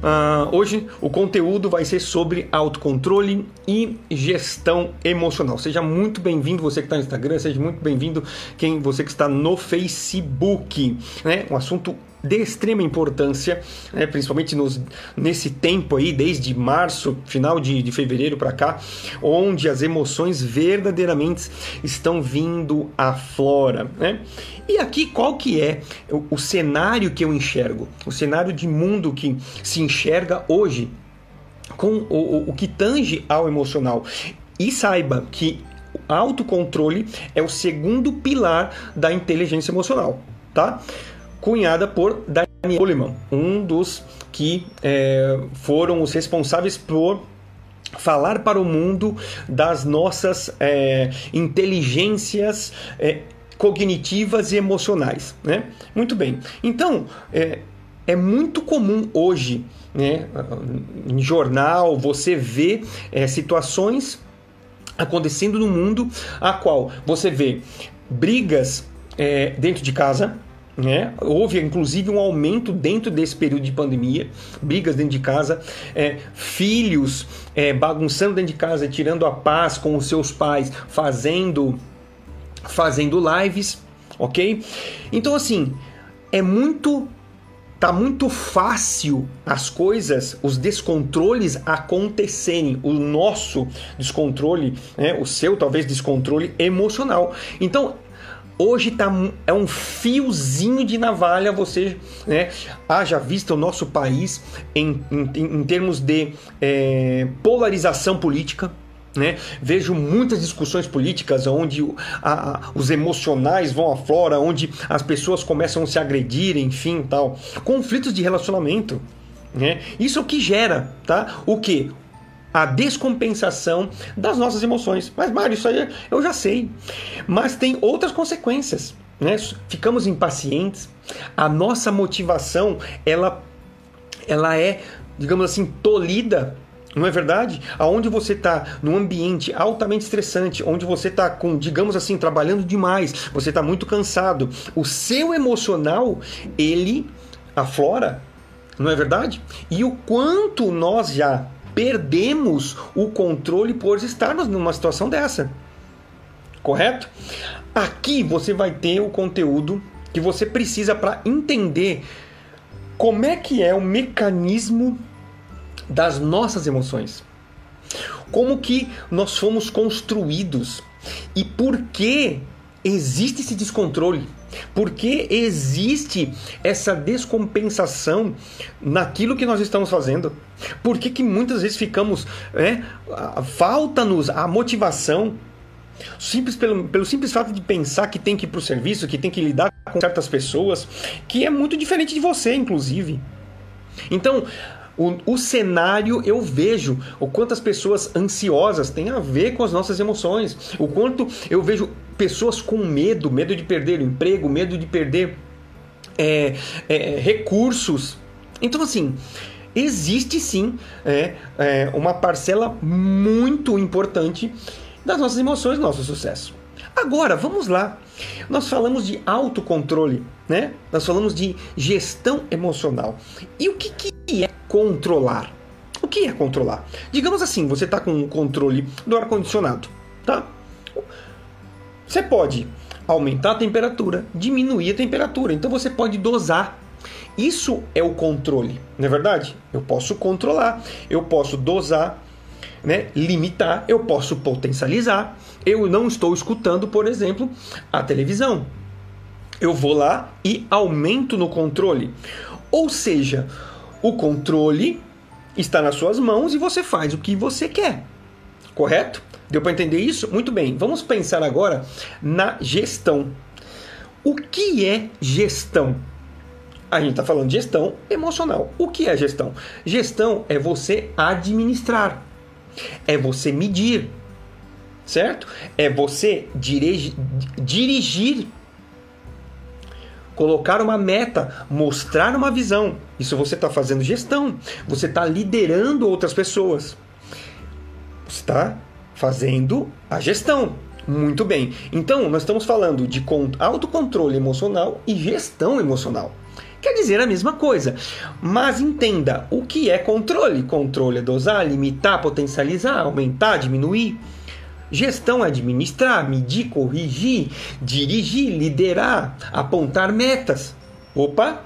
Uh, hoje o conteúdo vai ser sobre autocontrole e gestão emocional. Seja muito bem-vindo você que está no Instagram, seja muito bem-vindo quem você que está no Facebook. Né? Um assunto de extrema importância, né, principalmente nos, nesse tempo aí, desde março, final de, de fevereiro para cá, onde as emoções verdadeiramente estão vindo à flora. Né? E aqui qual que é o, o cenário que eu enxergo? O cenário de mundo que se enxerga hoje com o, o, o que tange ao emocional. E saiba que autocontrole é o segundo pilar da inteligência emocional, tá? Cunhada por Daniel Goleman, um dos que é, foram os responsáveis por falar para o mundo das nossas é, inteligências é, cognitivas e emocionais. Né? Muito bem. Então, é, é muito comum hoje, né, em jornal, você vê é, situações acontecendo no mundo a qual você vê brigas é, dentro de casa, né? Houve inclusive um aumento dentro desse período de pandemia, brigas dentro de casa, é, filhos é, bagunçando dentro de casa, tirando a paz com os seus pais, fazendo, fazendo lives, ok? Então assim é muito tá muito fácil as coisas, os descontroles acontecerem. O nosso descontrole, né, o seu talvez descontrole emocional. Então Hoje tá, é um fiozinho de navalha você, né? Haja vista o nosso país em, em, em termos de é, polarização política, né? Vejo muitas discussões políticas onde a, a, os emocionais vão à flora, onde as pessoas começam a se agredir, enfim, tal. Conflitos de relacionamento. Né? Isso é o que gera, tá? O que? A descompensação das nossas emoções. Mas, Mário, isso aí eu já sei. Mas tem outras consequências. Né? Ficamos impacientes, a nossa motivação ela, ela é, digamos assim, tolhida não é verdade? Aonde você está num ambiente altamente estressante, onde você está com, digamos assim, trabalhando demais, você está muito cansado, o seu emocional ele aflora, não é verdade? E o quanto nós já perdemos o controle por estarmos numa situação dessa. Correto? Aqui você vai ter o conteúdo que você precisa para entender como é que é o mecanismo das nossas emoções. Como que nós fomos construídos e por que existe esse descontrole? Por que existe essa descompensação naquilo que nós estamos fazendo? Por que, que muitas vezes ficamos. É, Falta-nos a motivação simples pelo, pelo simples fato de pensar que tem que ir para o serviço, que tem que lidar com certas pessoas, que é muito diferente de você, inclusive. Então, o, o, cenário eu vejo o quanto as pessoas ansiosas têm a ver com as nossas emoções, o quanto eu vejo pessoas com medo, medo de perder o emprego, medo de perder é, é, recursos. Então, assim, existe sim é, é, uma parcela muito importante das nossas emoções, do nosso sucesso. Agora, vamos lá. Nós falamos de autocontrole, né? Nós falamos de gestão emocional. E o que, que é controlar? O que é controlar? Digamos assim, você está com o controle do ar-condicionado, tá? Você pode aumentar a temperatura, diminuir a temperatura. Então você pode dosar. Isso é o controle, não é verdade? Eu posso controlar, eu posso dosar, né? limitar, eu posso potencializar. Eu não estou escutando, por exemplo, a televisão. Eu vou lá e aumento no controle. Ou seja, o controle está nas suas mãos e você faz o que você quer. Correto? Deu para entender isso? Muito bem. Vamos pensar agora na gestão. O que é gestão? A gente está falando de gestão emocional. O que é gestão? Gestão é você administrar, é você medir, certo? É você dirigir, dirigir colocar uma meta, mostrar uma visão. Isso você está fazendo gestão. Você está liderando outras pessoas. Está fazendo a gestão. Muito bem. Então, nós estamos falando de autocontrole emocional e gestão emocional. quer dizer a mesma coisa. Mas entenda, o que é controle? Controle é dosar, limitar, potencializar, aumentar, diminuir. Gestão é administrar, medir, corrigir, dirigir, liderar, apontar metas. Opa!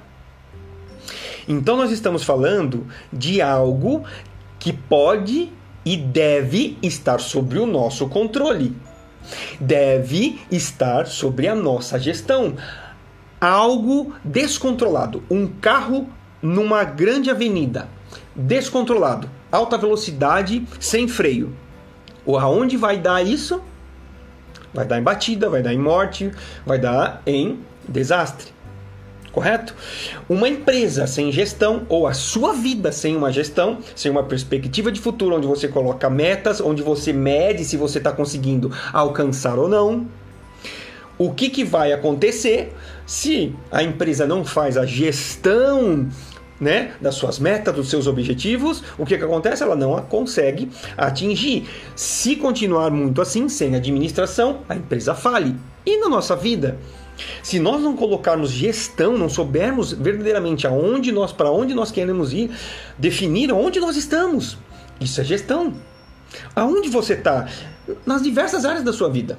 Então nós estamos falando de algo que pode e deve estar sobre o nosso controle. Deve estar sobre a nossa gestão. Algo descontrolado. Um carro numa grande avenida. Descontrolado. Alta velocidade, sem freio. Aonde vai dar isso? Vai dar em batida, vai dar em morte, vai dar em desastre correto? Uma empresa sem gestão, ou a sua vida sem uma gestão, sem uma perspectiva de futuro, onde você coloca metas, onde você mede se você está conseguindo alcançar ou não. O que, que vai acontecer se a empresa não faz a gestão né, das suas metas, dos seus objetivos, o que, que acontece? Ela não a consegue atingir. Se continuar muito assim, sem administração, a empresa fale. E na nossa vida? Se nós não colocarmos gestão, não soubermos verdadeiramente aonde nós, para onde nós queremos ir, definir onde nós estamos, isso é gestão. Aonde você está? Nas diversas áreas da sua vida.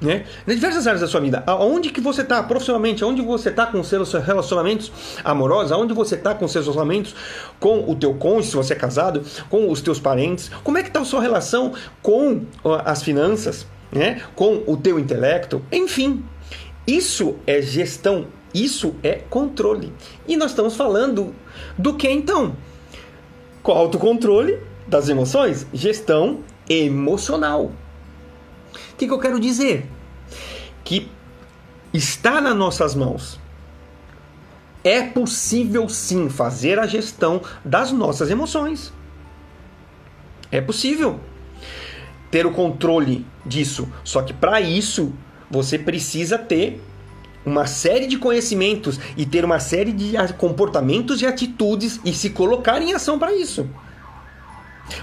Né? Nas diversas áreas da sua vida, aonde que você está profissionalmente, aonde você está com seus relacionamentos amorosos, aonde você está com seus relacionamentos com o teu cônjuge, se você é casado, com os teus parentes, como é que está a sua relação com as finanças, né? com o teu intelecto, enfim. Isso é gestão, isso é controle. E nós estamos falando do que então? Com autocontrole das emoções, gestão emocional. O que, que eu quero dizer? Que está nas nossas mãos. É possível sim fazer a gestão das nossas emoções. É possível ter o controle disso. Só que para isso você precisa ter uma série de conhecimentos e ter uma série de comportamentos e atitudes e se colocar em ação para isso.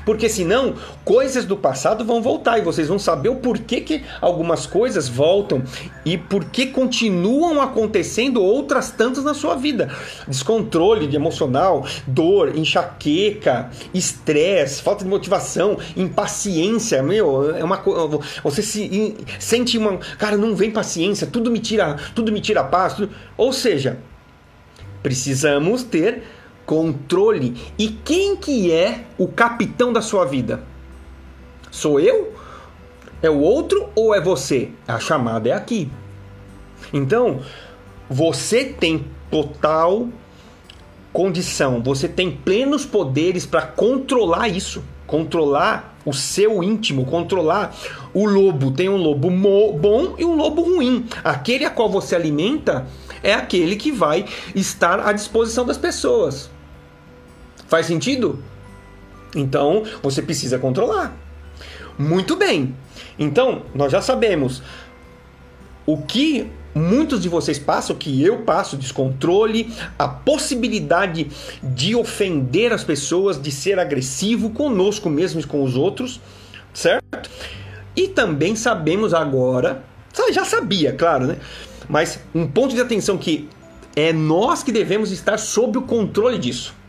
Porque senão, coisas do passado vão voltar e vocês vão saber o porquê que algumas coisas voltam e por que continuam acontecendo outras tantas na sua vida. Descontrole de emocional, dor, enxaqueca, estresse, falta de motivação, impaciência, meu, é uma você se sente uma, cara, não vem paciência, tudo me tira, tudo me tira paz, tudo, ou seja, precisamos ter controle. E quem que é o capitão da sua vida? Sou eu? É o outro ou é você? A chamada é aqui. Então, você tem total condição, você tem plenos poderes para controlar isso, controlar o seu íntimo, controlar o lobo. Tem um lobo bom e um lobo ruim. Aquele a qual você alimenta é aquele que vai estar à disposição das pessoas. Faz sentido? Então você precisa controlar. Muito bem. Então nós já sabemos o que muitos de vocês passam, o que eu passo, descontrole, a possibilidade de ofender as pessoas, de ser agressivo conosco mesmo e com os outros, certo? E também sabemos agora, já sabia, claro, né? Mas um ponto de atenção que é nós que devemos estar sob o controle disso.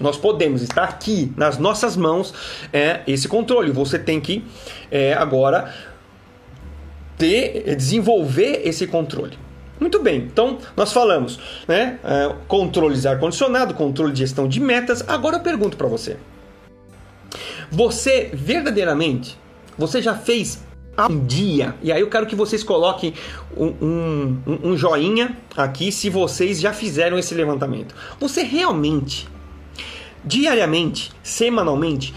Nós podemos estar aqui nas nossas mãos é, esse controle. Você tem que é, agora ter, desenvolver esse controle. Muito bem, então nós falamos, né? É, controles ar-condicionado, controle de gestão de metas. Agora eu pergunto para você: você verdadeiramente, você já fez um dia? E aí eu quero que vocês coloquem um, um, um joinha aqui se vocês já fizeram esse levantamento. Você realmente diariamente, semanalmente,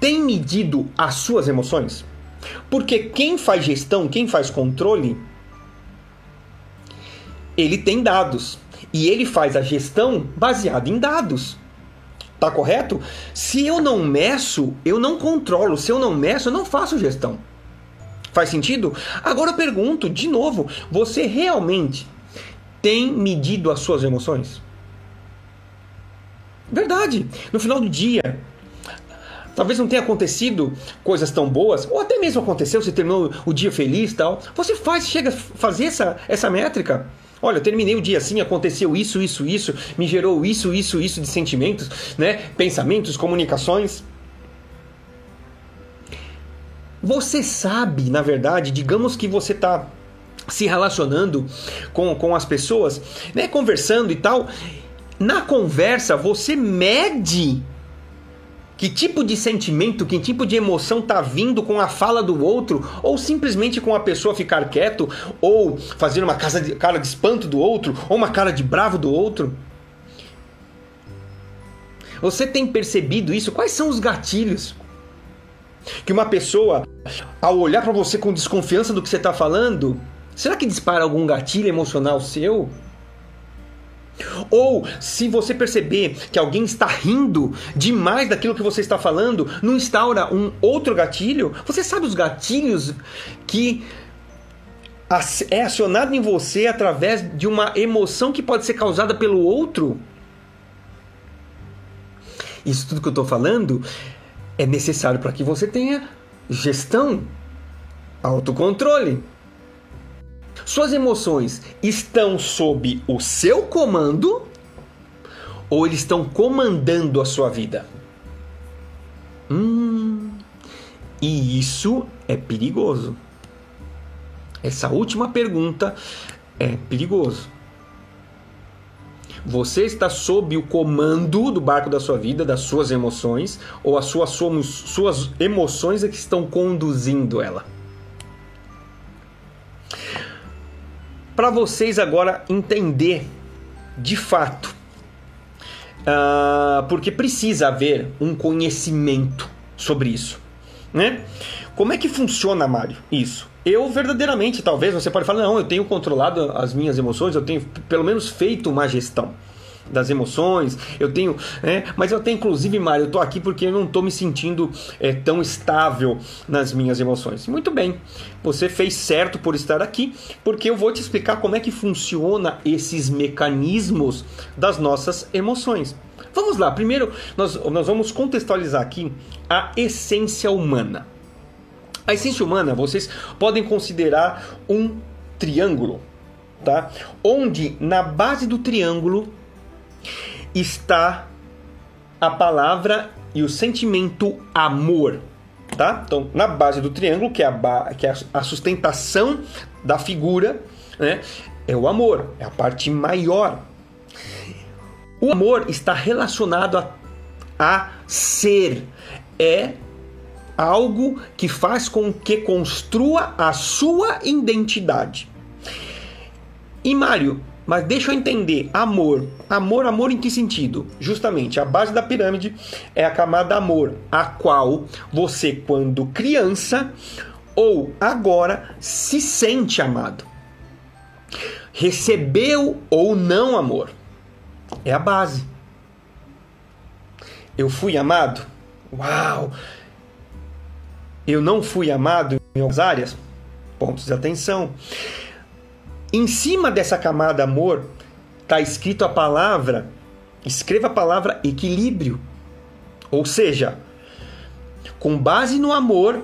tem medido as suas emoções? Porque quem faz gestão, quem faz controle, ele tem dados. E ele faz a gestão baseada em dados. Tá correto? Se eu não meço, eu não controlo. Se eu não meço, eu não faço gestão. Faz sentido? Agora eu pergunto de novo: você realmente tem medido as suas emoções? Verdade. No final do dia, talvez não tenha acontecido coisas tão boas, ou até mesmo aconteceu, você terminou o dia feliz tal. Você faz, chega a fazer essa, essa métrica. Olha, eu terminei o dia assim, aconteceu isso, isso, isso, me gerou isso, isso, isso de sentimentos, né? Pensamentos, comunicações. Você sabe, na verdade, digamos que você está se relacionando com, com as pessoas, né, conversando e tal. Na conversa, você mede que tipo de sentimento, que tipo de emoção tá vindo com a fala do outro, ou simplesmente com a pessoa ficar quieto, ou fazer uma de, cara de espanto do outro, ou uma cara de bravo do outro. Você tem percebido isso? Quais são os gatilhos? Que uma pessoa, ao olhar para você com desconfiança do que você está falando, será que dispara algum gatilho emocional seu? Ou se você perceber que alguém está rindo demais daquilo que você está falando, não instaura um outro gatilho? Você sabe os gatilhos que é acionado em você através de uma emoção que pode ser causada pelo outro? Isso tudo que eu estou falando é necessário para que você tenha gestão, autocontrole. Suas emoções estão sob o seu comando ou eles estão comandando a sua vida? Hum, e isso é perigoso. Essa última pergunta é perigoso. Você está sob o comando do barco da sua vida, das suas emoções, ou as suas, suas emoções é que estão conduzindo ela? Para vocês agora entender de fato, uh, porque precisa haver um conhecimento sobre isso, né? Como é que funciona, Mário? Isso. Eu verdadeiramente, talvez, você pode falar, não, eu tenho controlado as minhas emoções, eu tenho pelo menos feito uma gestão das emoções, eu tenho, né? Mas eu tenho, inclusive, Mário, eu tô aqui porque eu não tô me sentindo é, tão estável nas minhas emoções. Muito bem, você fez certo por estar aqui, porque eu vou te explicar como é que funciona esses mecanismos das nossas emoções. Vamos lá, primeiro nós, nós vamos contextualizar aqui a essência humana. A essência humana, vocês podem considerar um triângulo, tá? Onde na base do triângulo está a palavra e o sentimento amor, tá? Então, na base do triângulo, que é a, que é a sustentação da figura, né? É o amor, é a parte maior. O amor está relacionado a, a ser, é algo que faz com que construa a sua identidade. E Mário, mas deixa eu entender, amor. Amor, amor em que sentido? Justamente, a base da pirâmide é a camada amor, a qual você, quando criança ou agora, se sente amado. Recebeu ou não amor. É a base. Eu fui amado? Uau! eu não fui amado em algumas áreas? Pontos de atenção. Em cima dessa camada amor está escrito a palavra, escreva a palavra equilíbrio. Ou seja, com base no amor,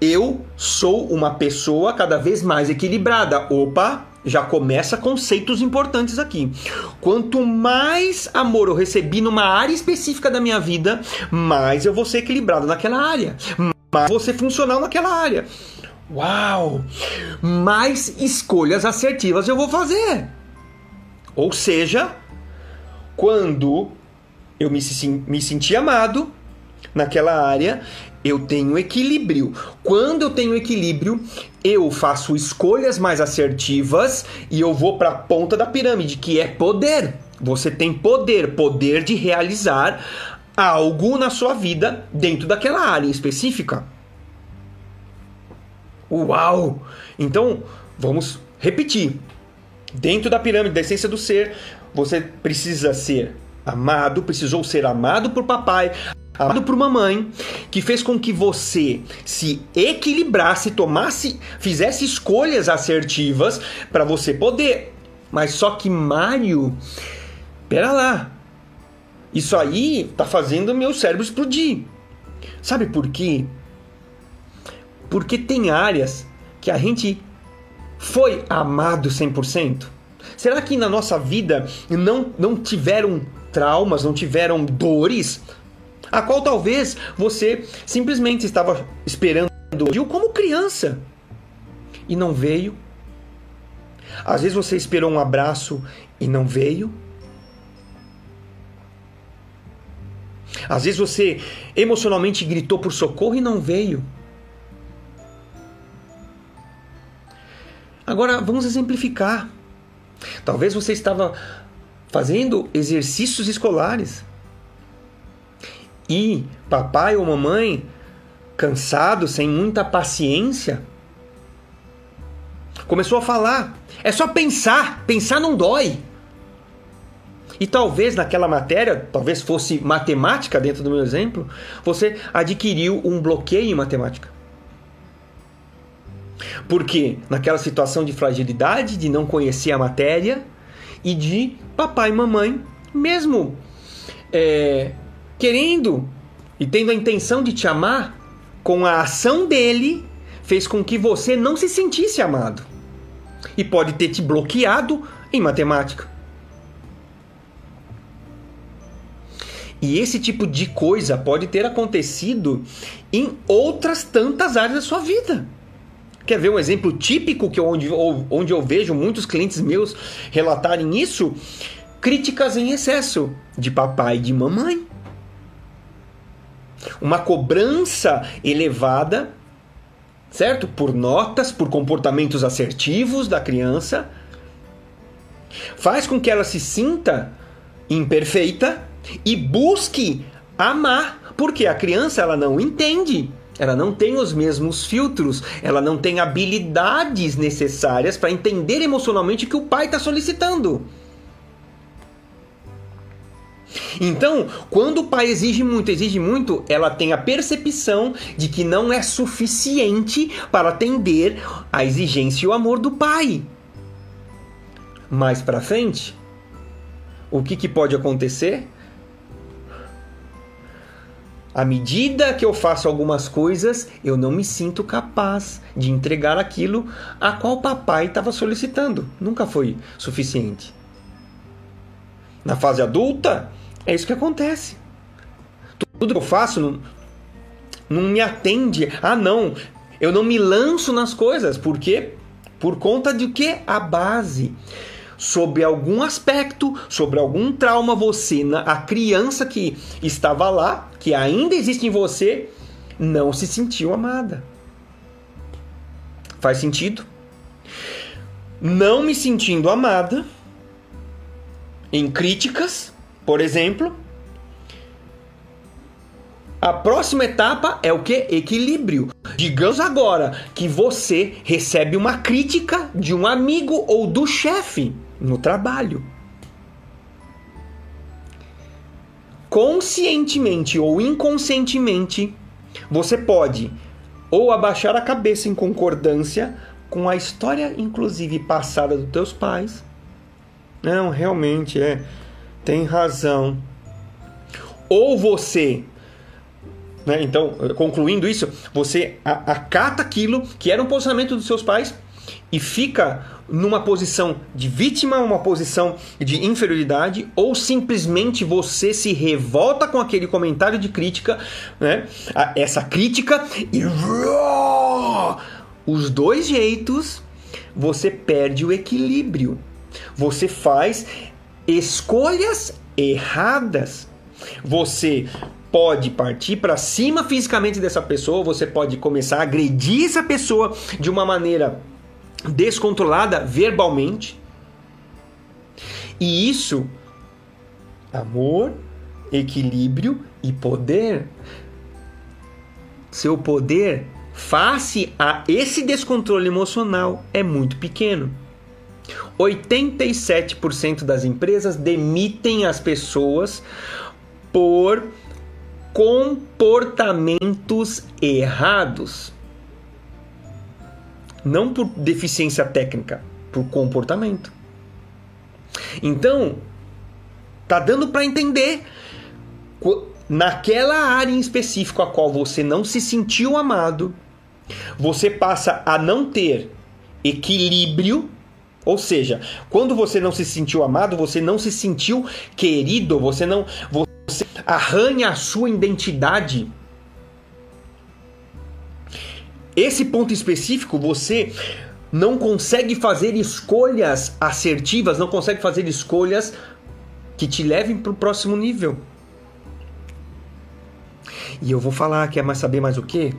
eu sou uma pessoa cada vez mais equilibrada. Opa, já começa conceitos importantes aqui. Quanto mais amor eu recebi numa área específica da minha vida, mais eu vou ser equilibrado naquela área mas você funcional naquela área. Uau! Mais escolhas assertivas eu vou fazer. Ou seja, quando eu me, me senti amado naquela área, eu tenho equilíbrio. Quando eu tenho equilíbrio, eu faço escolhas mais assertivas e eu vou para a ponta da pirâmide, que é poder. Você tem poder, poder de realizar algo na sua vida dentro daquela área específica. Uau! Então, vamos repetir. Dentro da pirâmide da essência do ser, você precisa ser amado, precisou ser amado por papai, amado por mamãe, que fez com que você se equilibrasse, tomasse, fizesse escolhas assertivas para você poder. Mas só que Mário, pera lá, isso aí tá fazendo meu cérebro explodir. Sabe por quê? Porque tem áreas que a gente foi amado 100%. Será que na nossa vida não, não tiveram traumas, não tiveram dores? A qual talvez você simplesmente estava esperando como criança e não veio. Às vezes você esperou um abraço e não veio. Às vezes você emocionalmente gritou por socorro e não veio. Agora vamos exemplificar. Talvez você estava fazendo exercícios escolares e papai ou mamãe, cansado, sem muita paciência, começou a falar: é só pensar, pensar não dói. E talvez naquela matéria, talvez fosse matemática dentro do meu exemplo, você adquiriu um bloqueio em matemática. Porque naquela situação de fragilidade, de não conhecer a matéria e de papai e mamãe, mesmo é, querendo e tendo a intenção de te amar, com a ação dele, fez com que você não se sentisse amado. E pode ter te bloqueado em matemática. E esse tipo de coisa pode ter acontecido em outras tantas áreas da sua vida. Quer ver um exemplo típico que onde, onde eu vejo muitos clientes meus relatarem isso? Críticas em excesso de papai e de mamãe. Uma cobrança elevada, certo? Por notas, por comportamentos assertivos da criança, faz com que ela se sinta imperfeita e busque amar, porque a criança ela não entende. Ela não tem os mesmos filtros, ela não tem habilidades necessárias para entender emocionalmente o que o pai está solicitando. Então, quando o pai exige muito, exige muito, ela tem a percepção de que não é suficiente para atender a exigência e o amor do pai. Mais para frente, o que, que pode acontecer? À medida que eu faço algumas coisas, eu não me sinto capaz de entregar aquilo a qual papai estava solicitando. Nunca foi suficiente. Na fase adulta, é isso que acontece. Tudo que eu faço não, não me atende. Ah, não, eu não me lanço nas coisas. Por quê? Por conta de que? A base sobre algum aspecto, sobre algum trauma, você, a criança que estava lá, que ainda existe em você, não se sentiu amada. Faz sentido? Não me sentindo amada, em críticas, por exemplo, a próxima etapa é o que? Equilíbrio. Digamos agora que você recebe uma crítica de um amigo ou do chefe no trabalho. Conscientemente ou inconscientemente, você pode ou abaixar a cabeça em concordância com a história, inclusive passada dos teus pais. Não, realmente é, tem razão. Ou você né? Então, concluindo isso, você acata aquilo que era um posicionamento dos seus pais e fica numa posição de vítima, uma posição de inferioridade, ou simplesmente você se revolta com aquele comentário de crítica, né? essa crítica e os dois jeitos você perde o equilíbrio. Você faz escolhas erradas. Você pode partir para cima fisicamente dessa pessoa, você pode começar a agredir essa pessoa de uma maneira descontrolada verbalmente. E isso, amor, equilíbrio e poder. Seu poder face a esse descontrole emocional é muito pequeno. 87% das empresas demitem as pessoas por comportamentos errados. Não por deficiência técnica, por comportamento. Então, tá dando para entender naquela área em específico a qual você não se sentiu amado, você passa a não ter equilíbrio, Ou seja, quando você não se sentiu amado, você não se sentiu querido, você não você arranha a sua identidade. Esse ponto específico, você não consegue fazer escolhas assertivas, não consegue fazer escolhas que te levem para o próximo nível. E eu vou falar, quer mais saber mais o que?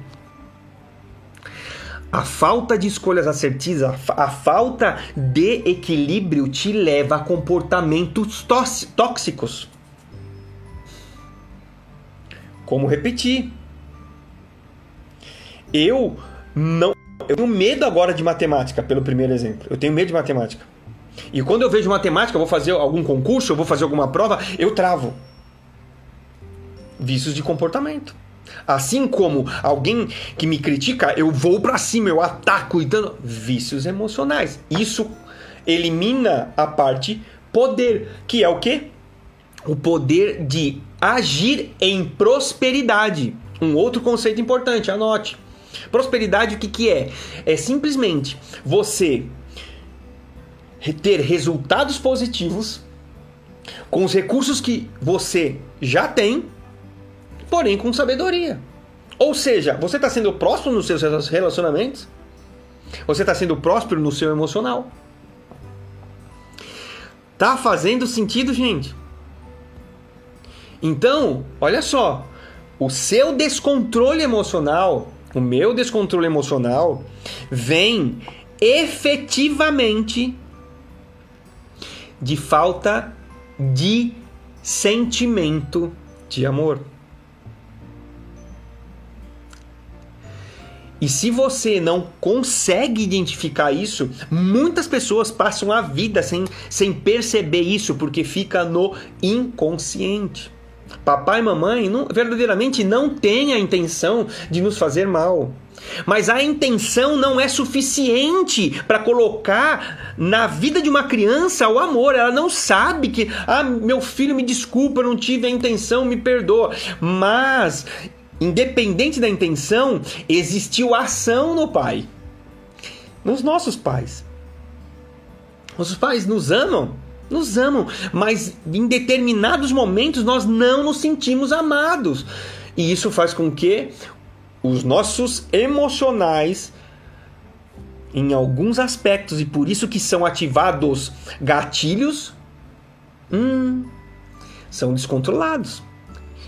A falta de escolhas assertivas, a falta de equilíbrio te leva a comportamentos tóxicos. Como repetir? Eu não. Eu tenho medo agora de matemática, pelo primeiro exemplo. Eu tenho medo de matemática. E quando eu vejo matemática, eu vou fazer algum concurso, eu vou fazer alguma prova, eu travo. Vícios de comportamento. Assim como alguém que me critica, eu vou para cima, eu ataco, então vícios emocionais. Isso elimina a parte poder, que é o quê? O poder de agir em prosperidade. Um outro conceito importante, anote. Prosperidade o que, que é? É simplesmente você ter resultados positivos com os recursos que você já tem porém com sabedoria. Ou seja, você está sendo próspero nos seus relacionamentos, você está sendo próspero no seu emocional. Tá fazendo sentido, gente? Então, olha só, o seu descontrole emocional, o meu descontrole emocional, vem efetivamente de falta de sentimento de amor. E se você não consegue identificar isso, muitas pessoas passam a vida sem, sem perceber isso, porque fica no inconsciente. Papai e mamãe não, verdadeiramente não têm a intenção de nos fazer mal. Mas a intenção não é suficiente para colocar na vida de uma criança o amor. Ela não sabe que, ah, meu filho, me desculpa, não tive a intenção, me perdoa. Mas independente da intenção, existiu ação no pai. Nos nossos pais. Nossos pais nos amam, nos amam, mas em determinados momentos nós não nos sentimos amados. E isso faz com que os nossos emocionais em alguns aspectos e por isso que são ativados gatilhos hum, são descontrolados.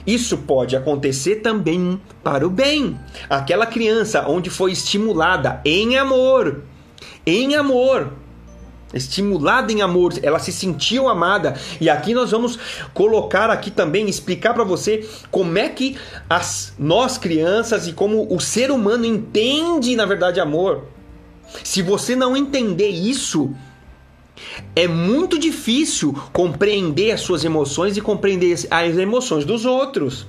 Isso pode acontecer também para o bem. Aquela criança onde foi estimulada em amor, em amor, estimulada em amor, ela se sentiu amada. E aqui nós vamos colocar aqui também explicar para você como é que as nós crianças e como o ser humano entende na verdade amor. Se você não entender isso, é muito difícil compreender as suas emoções e compreender as emoções dos outros.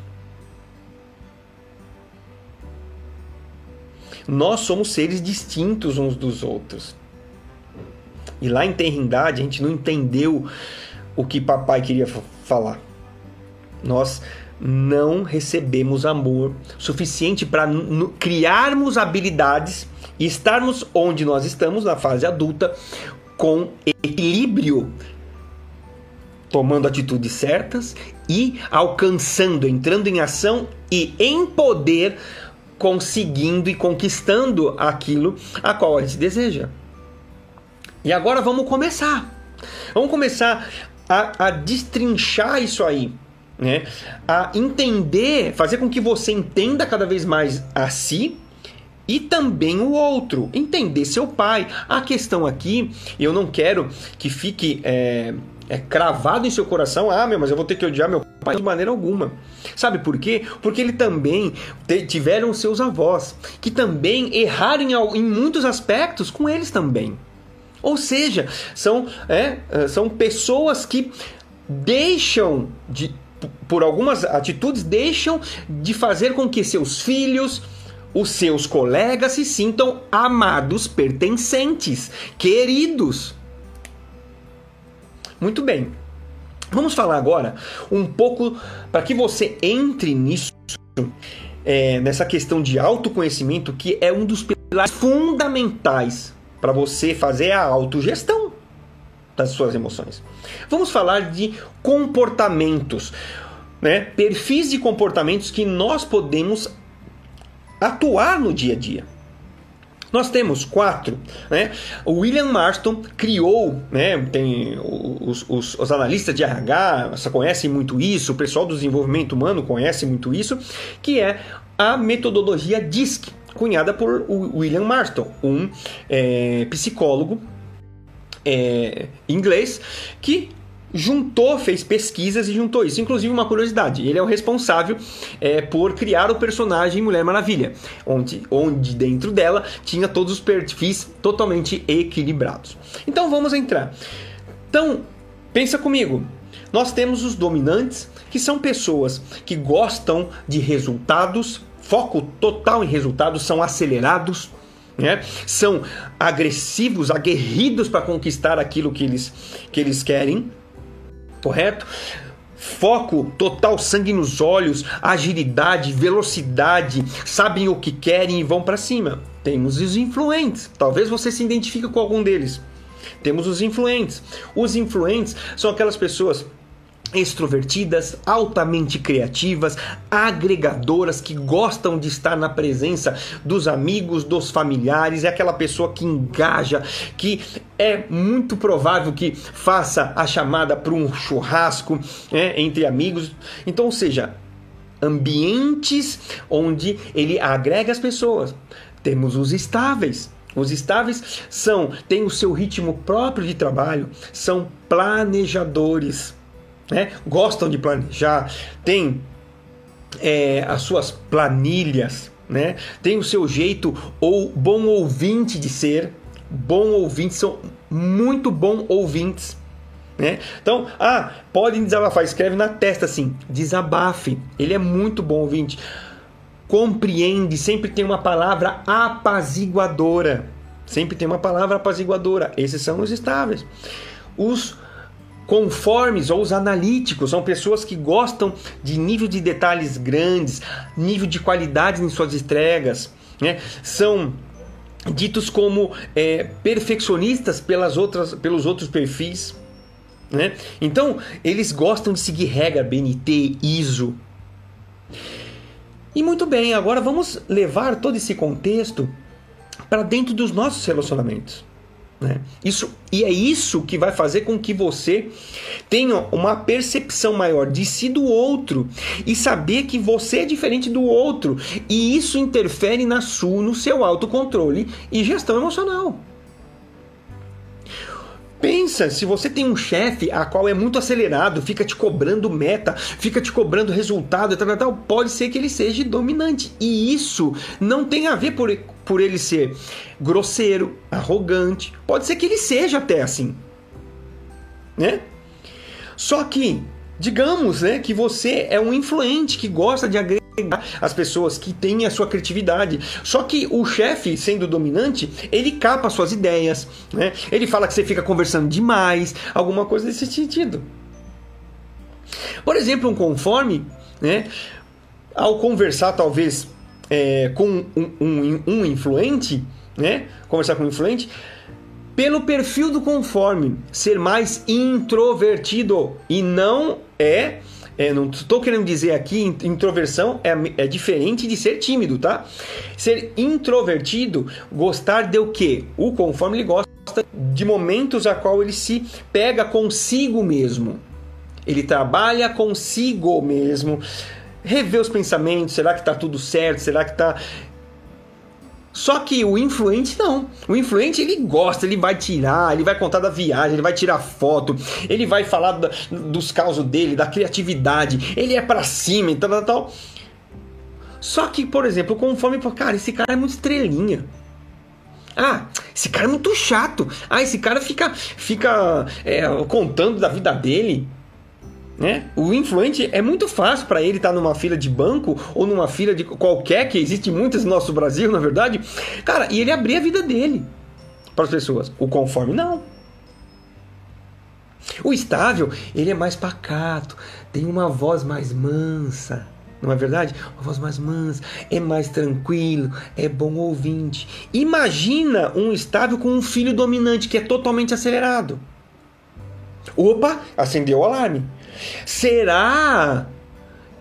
Nós somos seres distintos uns dos outros. E lá em Terrindade a gente não entendeu o que papai queria falar. Nós não recebemos amor suficiente para criarmos habilidades e estarmos onde nós estamos na fase adulta com equilíbrio, tomando atitudes certas e alcançando, entrando em ação e em poder, conseguindo e conquistando aquilo a qual a gente deseja. E agora vamos começar. Vamos começar a, a destrinchar isso aí. Né? A entender, fazer com que você entenda cada vez mais a si e também o outro, entender seu pai. A questão aqui, eu não quero que fique é, é cravado em seu coração, ah, meu, mas eu vou ter que odiar meu pai de maneira alguma. Sabe por quê? Porque ele também tiveram seus avós, que também erraram em, em muitos aspectos com eles também. Ou seja, são, é, é são pessoas que deixam de, por algumas atitudes, deixam de fazer com que seus filhos, os seus colegas se sintam amados, pertencentes, queridos. Muito bem. Vamos falar agora um pouco para que você entre nisso, é, nessa questão de autoconhecimento, que é um dos pilares fundamentais para você fazer a autogestão. das suas emoções. Vamos falar de comportamentos, né? perfis de comportamentos que nós podemos atuar no dia a dia. Nós temos quatro, né? O William Marston criou, né? Tem os, os, os, analistas de RH conhecem muito isso, o pessoal do desenvolvimento humano conhece muito isso, que é a metodologia DISC, cunhada por William Marston, um é, psicólogo é, inglês que juntou, fez pesquisas e juntou isso. Inclusive, uma curiosidade: ele é o responsável é, por criar o personagem Mulher Maravilha, onde, onde dentro dela tinha todos os perfis totalmente equilibrados. Então vamos entrar. Então, pensa comigo. Nós temos os dominantes, que são pessoas que gostam de resultados, foco total em resultados, são acelerados, né? são agressivos, aguerridos para conquistar aquilo que eles, que eles querem correto? Foco, total sangue nos olhos, agilidade, velocidade, sabem o que querem e vão para cima. Temos os influentes, talvez você se identifique com algum deles. Temos os influentes. Os influentes são aquelas pessoas extrovertidas, altamente criativas, agregadoras que gostam de estar na presença dos amigos, dos familiares, é aquela pessoa que engaja, que é muito provável que faça a chamada para um churrasco né, entre amigos. Então, ou seja, ambientes onde ele agrega as pessoas. Temos os estáveis. Os estáveis são têm o seu ritmo próprio de trabalho, são planejadores né? gostam de planejar, tem é, as suas planilhas, né? tem o seu jeito ou bom ouvinte de ser, bom ouvinte, são muito bom ouvintes. Né? Então, ah, podem desabafar, escreve na testa assim, desabafe. Ele é muito bom ouvinte. Compreende, sempre tem uma palavra apaziguadora. Sempre tem uma palavra apaziguadora. Esses são os estáveis. Os conformes ou os analíticos, são pessoas que gostam de nível de detalhes grandes, nível de qualidade em suas entregas, né? São ditos como é, perfeccionistas pelas outras, pelos outros perfis. Né? Então, eles gostam de seguir regra, BNT, ISO. E muito bem, agora vamos levar todo esse contexto para dentro dos nossos relacionamentos. Né? Isso, e é isso que vai fazer com que você tenha uma percepção maior de si do outro e saber que você é diferente do outro. E isso interfere na sua, no seu autocontrole e gestão emocional. Pensa, se você tem um chefe a qual é muito acelerado, fica te cobrando meta, fica te cobrando resultado, tal, tal, pode ser que ele seja dominante. E isso não tem a ver por, por ele ser grosseiro, arrogante. Pode ser que ele seja até assim. Né? Só que, digamos né, que você é um influente que gosta de agregar as pessoas que têm a sua criatividade. Só que o chefe, sendo dominante, ele capa suas ideias, né? Ele fala que você fica conversando demais, alguma coisa desse sentido. Por exemplo, um conforme, né? Ao conversar talvez é, com um, um, um influente, né? Conversar com um influente, pelo perfil do conforme ser mais introvertido e não é é, não estou querendo dizer aqui introversão é, é diferente de ser tímido, tá? Ser introvertido, gostar de o quê? O conforme ele gosta de momentos a qual ele se pega consigo mesmo. Ele trabalha consigo mesmo, revê os pensamentos, será que está tudo certo? Será que está só que o influente não. O influente ele gosta, ele vai tirar, ele vai contar da viagem, ele vai tirar foto, ele vai falar dos causos dele, da criatividade, ele é para cima e tal, tal, tal. Só que, por exemplo, conforme, cara, esse cara é muito estrelinha. Ah, esse cara é muito chato. Ah, esse cara fica, fica é, contando da vida dele. Né? O influente é muito fácil para ele estar tá numa fila de banco ou numa fila de qualquer, que existe muitas no nosso Brasil, na verdade. Cara, e ele abrir a vida dele para as pessoas. O conforme, não. O estável, ele é mais pacato, tem uma voz mais mansa, não é verdade? Uma voz mais mansa, é mais tranquilo, é bom ouvinte. Imagina um estável com um filho dominante que é totalmente acelerado. Opa, acendeu o alarme. Será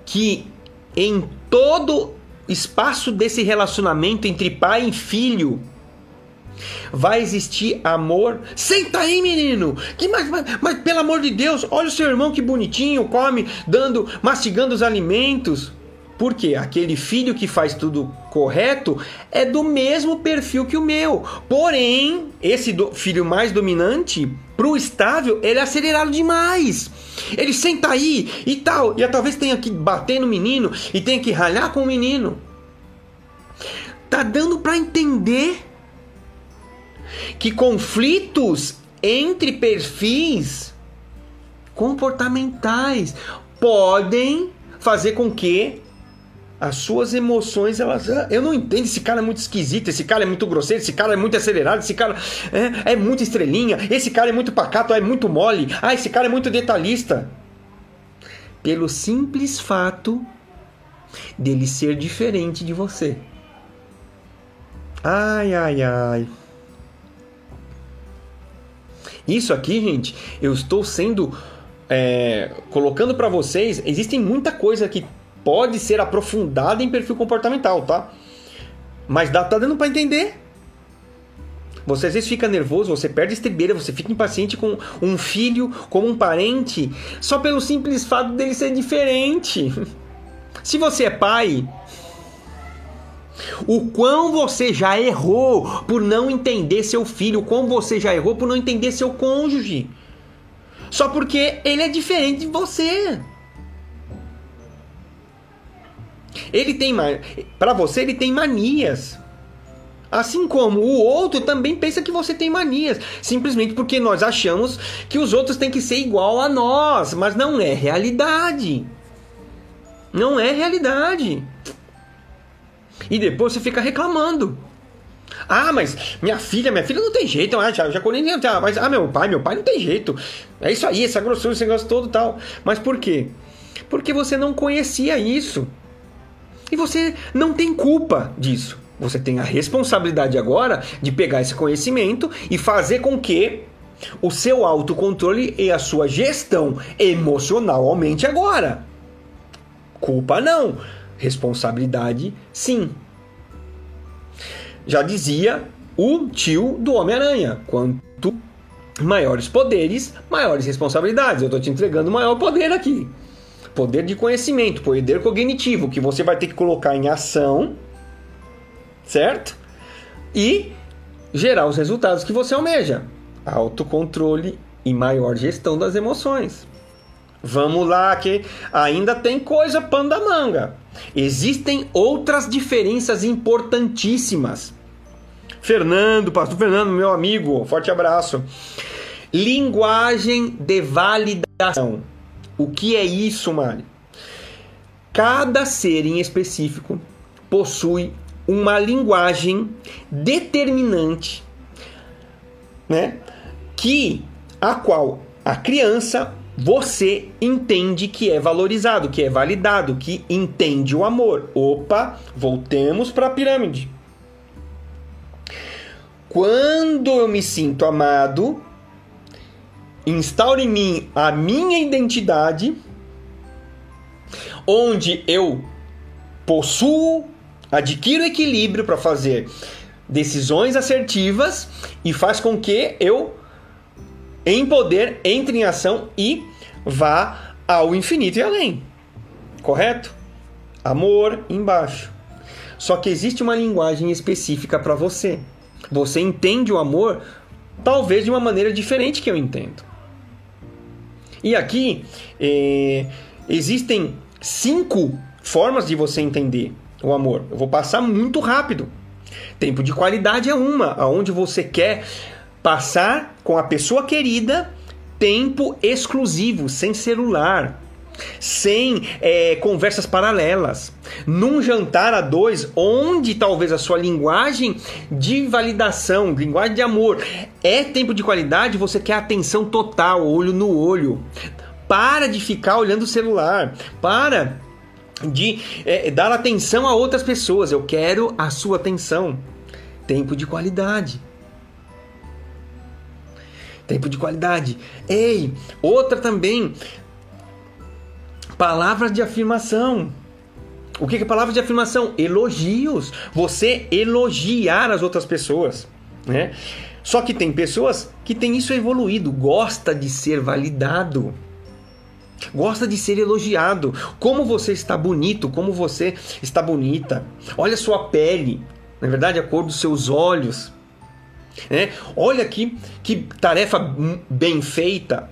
que em todo espaço desse relacionamento entre pai e filho vai existir amor? Senta aí, menino! Que mas, mas, mas pelo amor de Deus, olha o seu irmão que bonitinho, come, dando, mastigando os alimentos. Porque aquele filho que faz tudo correto é do mesmo perfil que o meu. Porém, esse filho mais dominante, pro estável, ele é acelerado demais. Ele senta aí e tal. E talvez tenha que bater no menino e tenha que ralhar com o menino. Tá dando para entender que conflitos entre perfis comportamentais podem fazer com que as suas emoções, elas. Ah, eu não entendo, esse cara é muito esquisito, esse cara é muito grosseiro, esse cara é muito acelerado, esse cara é, é muito estrelinha, esse cara é muito pacato, é muito mole, ah, esse cara é muito detalhista. Pelo simples fato dele ser diferente de você. Ai, ai, ai. Isso aqui, gente, eu estou sendo. É, colocando para vocês, existem muita coisa que pode ser aprofundada em perfil comportamental, tá? Mas dá, tá dando para entender. Você às vezes fica nervoso, você perde estribeira, você fica impaciente com um filho, com um parente, só pelo simples fato dele ser diferente. Se você é pai, o quão você já errou por não entender seu filho, o quão você já errou por não entender seu cônjuge. Só porque ele é diferente de você. Ele tem para você ele tem manias. Assim como o outro também pensa que você tem manias, simplesmente porque nós achamos que os outros têm que ser igual a nós, mas não é realidade. Não é realidade. E depois você fica reclamando. Ah, mas minha filha, minha filha não tem jeito, ah, já, já colhei, já, mas ah, meu pai, meu pai não tem jeito. É isso aí, essa grossura, esse negócio todo tal. Mas por quê? Porque você não conhecia isso. E você não tem culpa disso. Você tem a responsabilidade agora de pegar esse conhecimento e fazer com que o seu autocontrole e a sua gestão emocional aumente agora. Culpa não, responsabilidade sim. Já dizia o tio do Homem-Aranha: quanto maiores poderes, maiores responsabilidades. Eu estou te entregando maior poder aqui poder de conhecimento, poder cognitivo, que você vai ter que colocar em ação, certo? E gerar os resultados que você almeja. Autocontrole e maior gestão das emoções. Vamos lá, que ainda tem coisa panda manga. Existem outras diferenças importantíssimas. Fernando, pastor Fernando, meu amigo, forte abraço. Linguagem de validação. O que é isso, Mário? Cada ser em específico possui uma linguagem determinante, né? Que a qual a criança você entende que é valorizado, que é validado, que entende o amor. Opa, voltemos para a pirâmide. Quando eu me sinto amado, instaura em mim a minha identidade, onde eu possuo, adquiro equilíbrio para fazer decisões assertivas e faz com que eu, em poder, entre em ação e vá ao infinito e além. Correto? Amor embaixo. Só que existe uma linguagem específica para você. Você entende o amor talvez de uma maneira diferente que eu entendo. E aqui é, existem cinco formas de você entender o amor. Eu vou passar muito rápido. Tempo de qualidade é uma, aonde você quer passar com a pessoa querida tempo exclusivo, sem celular, sem é, conversas paralelas, num jantar a dois, onde talvez a sua linguagem de validação, linguagem de amor, é tempo de qualidade, você quer atenção total, olho no olho. Para de ficar olhando o celular, para de é, dar atenção a outras pessoas. Eu quero a sua atenção. Tempo de qualidade. Tempo de qualidade. Ei, outra também. Palavras de afirmação. O que é palavra de afirmação? Elogios. Você elogiar as outras pessoas, né? Só que tem pessoas que têm isso evoluído, gosta de ser validado. Gosta de ser elogiado. Como você está bonito, como você está bonita. Olha sua pele, na é verdade, a cor dos seus olhos. Né? Olha aqui que tarefa bem feita.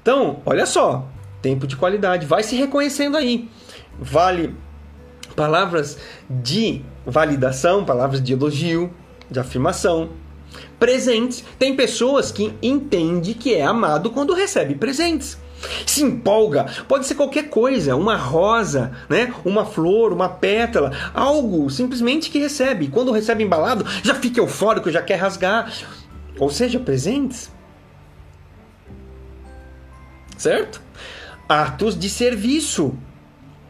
Então, olha só, tempo de qualidade, vai se reconhecendo aí. Vale palavras de validação, palavras de elogio, de afirmação. Presentes. Tem pessoas que entendem que é amado quando recebe presentes se empolga, pode ser qualquer coisa, uma rosa, né? Uma flor, uma pétala, algo simplesmente que recebe. Quando recebe embalado, já fica eufórico, já quer rasgar. Ou seja, presentes. Certo? Atos de serviço.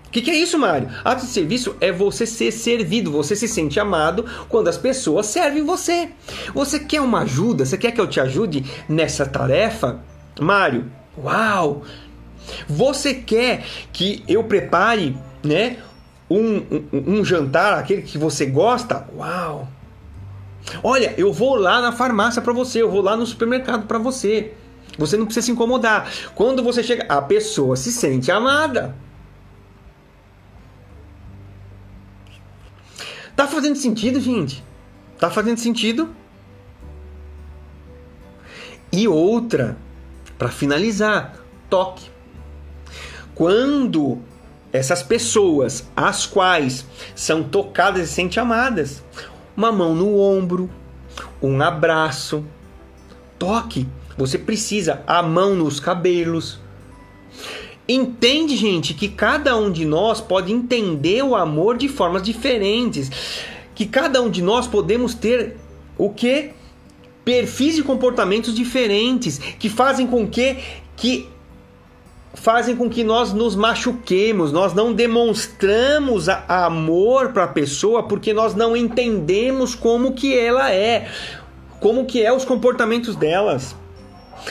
O que, que, é isso, Mário? Ato de serviço é você ser servido, você se sente amado quando as pessoas servem você. Você quer uma ajuda? Você quer que eu te ajude nessa tarefa? Mário, Uau! Você quer que eu prepare, né, um, um, um jantar, aquele que você gosta? Uau! Olha, eu vou lá na farmácia para você, eu vou lá no supermercado para você. Você não precisa se incomodar. Quando você chega, a pessoa se sente amada. Tá fazendo sentido, gente? Tá fazendo sentido? E outra, para finalizar, toque. Quando essas pessoas, as quais são tocadas e se sentem amadas, uma mão no ombro, um abraço, toque. Você precisa a mão nos cabelos. Entende, gente, que cada um de nós pode entender o amor de formas diferentes. Que cada um de nós podemos ter o que? perfis e comportamentos diferentes que fazem com que, que fazem com que nós nos machuquemos, nós não demonstramos amor para a pessoa porque nós não entendemos como que ela é, como que é os comportamentos delas.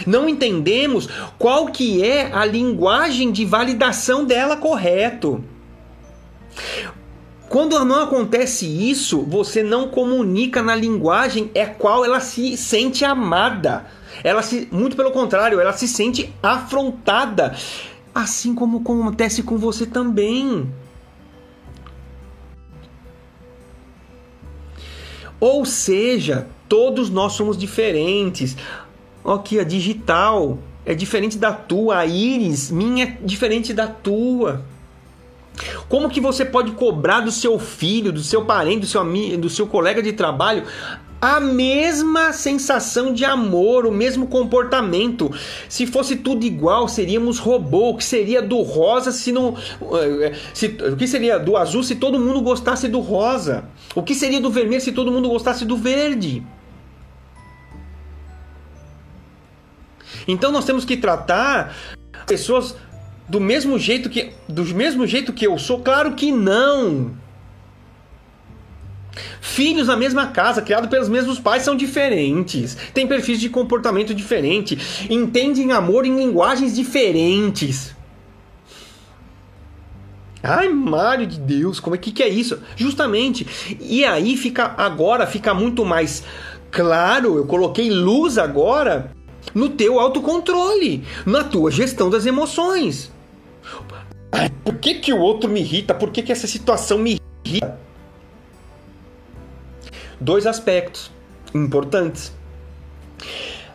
Não entendemos qual que é a linguagem de validação dela correto. Quando não acontece isso, você não comunica na linguagem é qual ela se sente amada. Ela se, muito pelo contrário, ela se sente afrontada, assim como acontece com você também. Ou seja, todos nós somos diferentes. Aqui a digital é diferente da tua, a íris minha é diferente da tua. Como que você pode cobrar do seu filho, do seu parente, do seu amigo, do seu colega de trabalho a mesma sensação de amor, o mesmo comportamento. Se fosse tudo igual, seríamos robô. O que seria do rosa se não. Eh, se, o que seria do azul se todo mundo gostasse do rosa? O que seria do vermelho se todo mundo gostasse do verde? Então nós temos que tratar pessoas do mesmo jeito que do mesmo jeito que eu sou? Claro que não. Filhos na mesma casa, criados pelos mesmos pais, são diferentes, têm perfis de comportamento diferente, entendem amor em linguagens diferentes. Ai, Mário de Deus, como é que, que é isso? Justamente. E aí fica agora fica muito mais claro, eu coloquei luz agora no teu autocontrole, na tua gestão das emoções. Por que, que o outro me irrita? Por que, que essa situação me irrita? Dois aspectos importantes.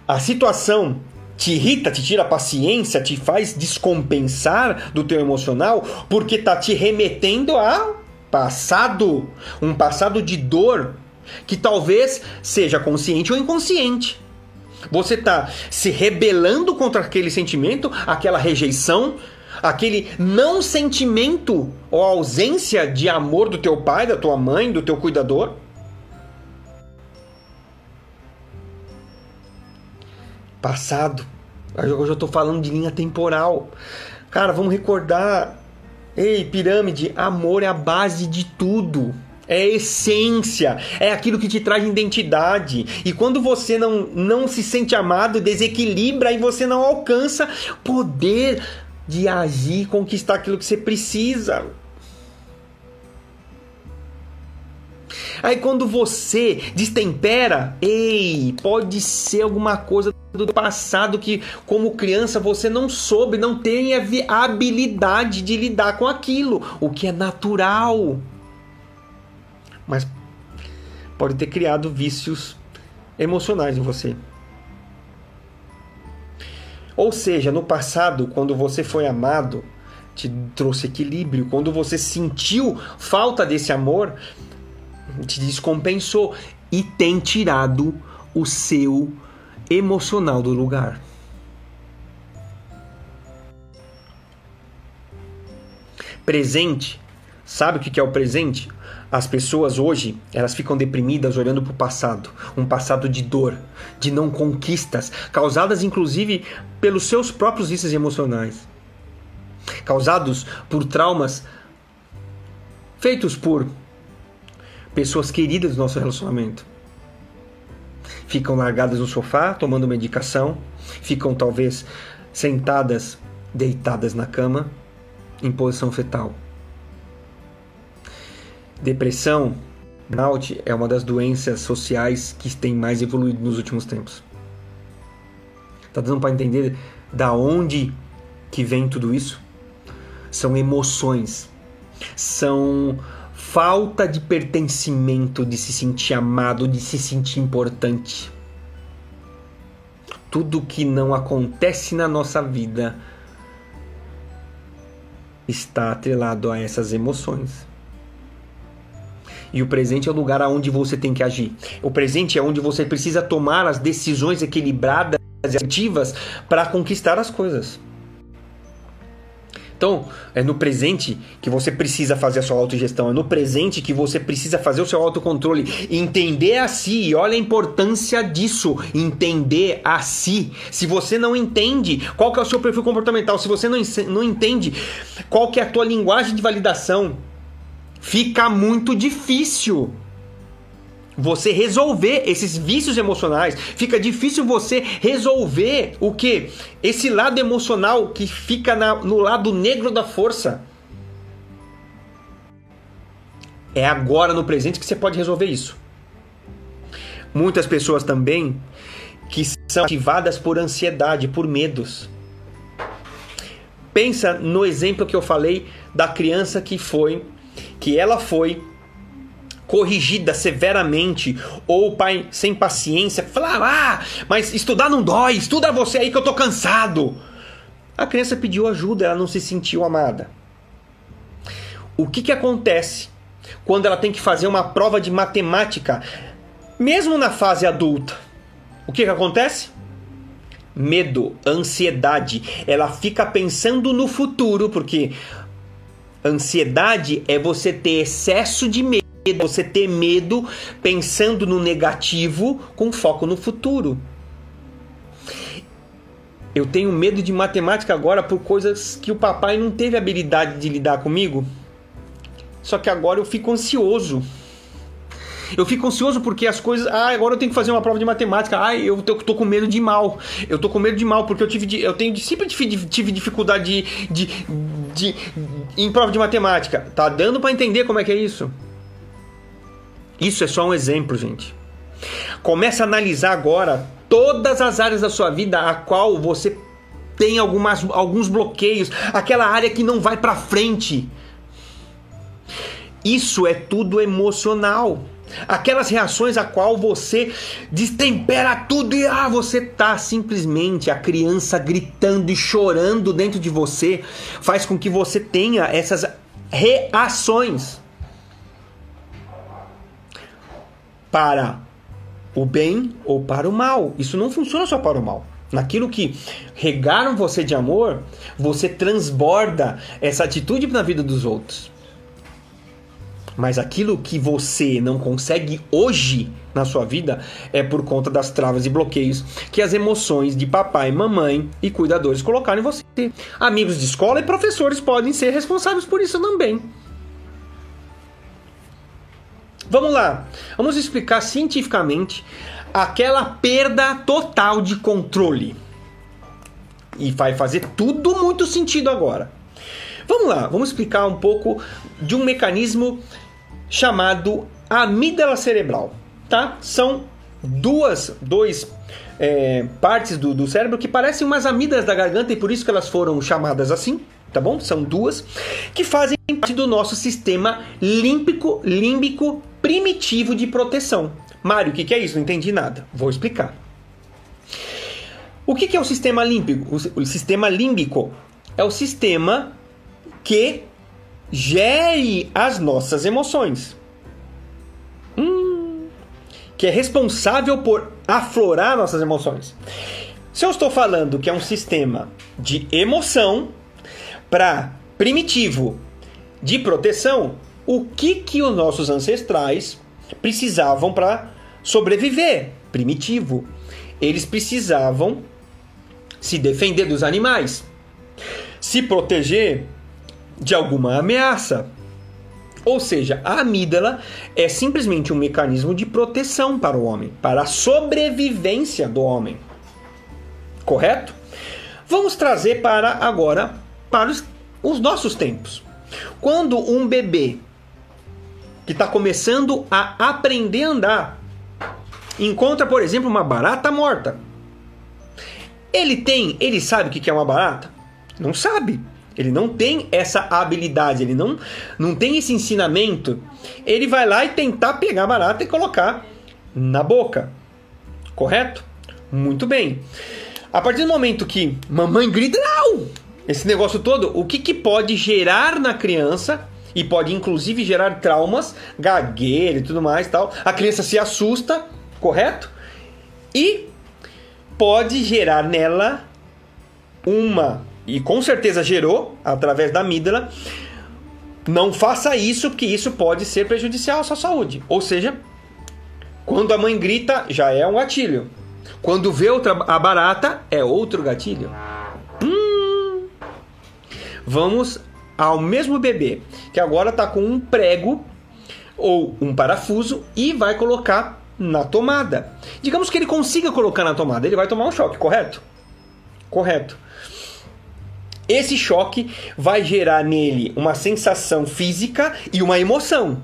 A situação te irrita, te tira a paciência, te faz descompensar do teu emocional porque tá te remetendo a passado, um passado de dor que talvez seja consciente ou inconsciente. Você tá se rebelando contra aquele sentimento, aquela rejeição, aquele não sentimento ou ausência de amor do teu pai, da tua mãe, do teu cuidador? Passado. Hoje eu estou falando de linha temporal. Cara, vamos recordar. Ei, pirâmide, amor é a base de tudo. É a essência, é aquilo que te traz identidade. E quando você não, não se sente amado, desequilibra e você não alcança poder de agir, conquistar aquilo que você precisa. Aí quando você destempera, ei, pode ser alguma coisa do passado que, como criança, você não soube, não tem a habilidade de lidar com aquilo, o que é natural. Mas pode ter criado vícios emocionais em você. Ou seja, no passado, quando você foi amado, te trouxe equilíbrio. Quando você sentiu falta desse amor, te descompensou e tem tirado o seu emocional do lugar. Presente. Sabe o que é o presente? As pessoas hoje, elas ficam deprimidas olhando para o passado, um passado de dor, de não conquistas, causadas inclusive pelos seus próprios vícios emocionais, causados por traumas feitos por pessoas queridas do nosso relacionamento. Ficam largadas no sofá, tomando medicação, ficam talvez sentadas, deitadas na cama, em posição fetal. Depressão, burnout é uma das doenças sociais que tem mais evoluído nos últimos tempos. Tá dando para entender da onde que vem tudo isso? São emoções, são falta de pertencimento, de se sentir amado, de se sentir importante. Tudo que não acontece na nossa vida está atrelado a essas emoções. E o presente é o lugar aonde você tem que agir. O presente é onde você precisa tomar as decisões equilibradas e ativas para conquistar as coisas. Então, é no presente que você precisa fazer a sua autogestão, é no presente que você precisa fazer o seu autocontrole, entender a si, olha a importância disso, entender a si. Se você não entende qual que é o seu perfil comportamental, se você não, não entende qual que é a tua linguagem de validação, fica muito difícil você resolver esses vícios emocionais, fica difícil você resolver o que? Esse lado emocional que fica na, no lado negro da força. É agora no presente que você pode resolver isso. Muitas pessoas também que são ativadas por ansiedade, por medos. Pensa no exemplo que eu falei da criança que foi, que ela foi corrigida severamente, ou o pai sem paciência, falar: Ah, mas estudar não dói, estuda você aí que eu tô cansado. A criança pediu ajuda, ela não se sentiu amada. O que, que acontece quando ela tem que fazer uma prova de matemática, mesmo na fase adulta? O que, que acontece? Medo, ansiedade. Ela fica pensando no futuro, porque ansiedade é você ter excesso de medo você ter medo pensando no negativo com foco no futuro. Eu tenho medo de matemática agora por coisas que o papai não teve habilidade de lidar comigo. Só que agora eu fico ansioso. Eu fico ansioso porque as coisas. Ah, agora eu tenho que fazer uma prova de matemática. Ah, eu tô, tô com medo de mal. Eu tô com medo de mal porque eu tive. Eu tenho sempre tive dificuldade de, de, de, em prova de matemática. Tá dando para entender como é que é isso? Isso é só um exemplo, gente. Comece a analisar agora todas as áreas da sua vida a qual você tem algumas, alguns bloqueios, aquela área que não vai para frente. Isso é tudo emocional. Aquelas reações a qual você destempera tudo e ah, você tá simplesmente a criança gritando e chorando dentro de você, faz com que você tenha essas reações. para o bem ou para o mal. Isso não funciona só para o mal. Naquilo que regaram você de amor, você transborda essa atitude na vida dos outros. Mas aquilo que você não consegue hoje na sua vida é por conta das travas e bloqueios que as emoções de papai, mamãe e cuidadores colocaram em você. Amigos de escola e professores podem ser responsáveis por isso também. Vamos lá. Vamos explicar cientificamente aquela perda total de controle. E vai fazer tudo muito sentido agora. Vamos lá, vamos explicar um pouco de um mecanismo chamado amígdala cerebral, tá? São duas, dois é, partes do, do cérebro que parecem umas amígdalas da garganta e por isso que elas foram chamadas assim, tá bom? São duas que fazem parte do nosso sistema límbico, límbico primitivo de proteção. Mário, o que, que é isso? Não entendi nada. Vou explicar. O que, que é o sistema límbico? O sistema límbico é o sistema que gere as nossas emoções. Hum, que é responsável por aflorar nossas emoções. Se eu estou falando que é um sistema de emoção para primitivo de proteção, o que que os nossos ancestrais precisavam para sobreviver? Primitivo. Eles precisavam se defender dos animais, se proteger de alguma ameaça. Ou seja, a amígdala é simplesmente um mecanismo de proteção para o homem, para a sobrevivência do homem. Correto? Vamos trazer para agora para os, os nossos tempos. Quando um bebê que está começando a aprender a andar encontra, por exemplo, uma barata morta, ele tem, ele sabe o que é uma barata? Não sabe. Ele não tem essa habilidade, ele não, não tem esse ensinamento. Ele vai lá e tentar pegar barata e colocar na boca. Correto? Muito bem. A partir do momento que mamãe grita, não! Esse negócio todo, o que, que pode gerar na criança e pode inclusive gerar traumas, gagueira e tudo mais tal. A criança se assusta, correto? E pode gerar nela uma e com certeza gerou através da amígdala. Não faça isso, porque isso pode ser prejudicial à sua saúde. Ou seja, quando a mãe grita, já é um gatilho. Quando vê outra, a barata, é outro gatilho. Hum. Vamos ao mesmo bebê, que agora está com um prego ou um parafuso e vai colocar na tomada. Digamos que ele consiga colocar na tomada, ele vai tomar um choque, correto? Correto. Esse choque vai gerar nele uma sensação física e uma emoção.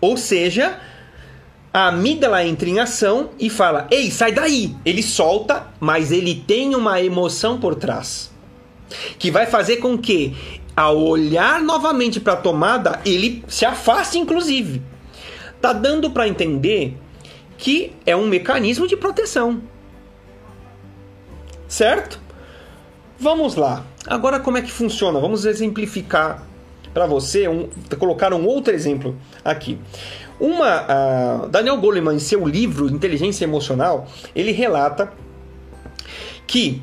Ou seja, a amígdala entra em ação e fala: Ei, sai daí! Ele solta, mas ele tem uma emoção por trás. Que vai fazer com que, ao olhar novamente para a tomada, ele se afaste, inclusive. Tá dando para entender que é um mecanismo de proteção. Certo? Vamos lá. Agora como é que funciona? Vamos exemplificar para você, um, colocar um outro exemplo aqui. Uma, uh, Daniel Goleman, em seu livro Inteligência Emocional, ele relata que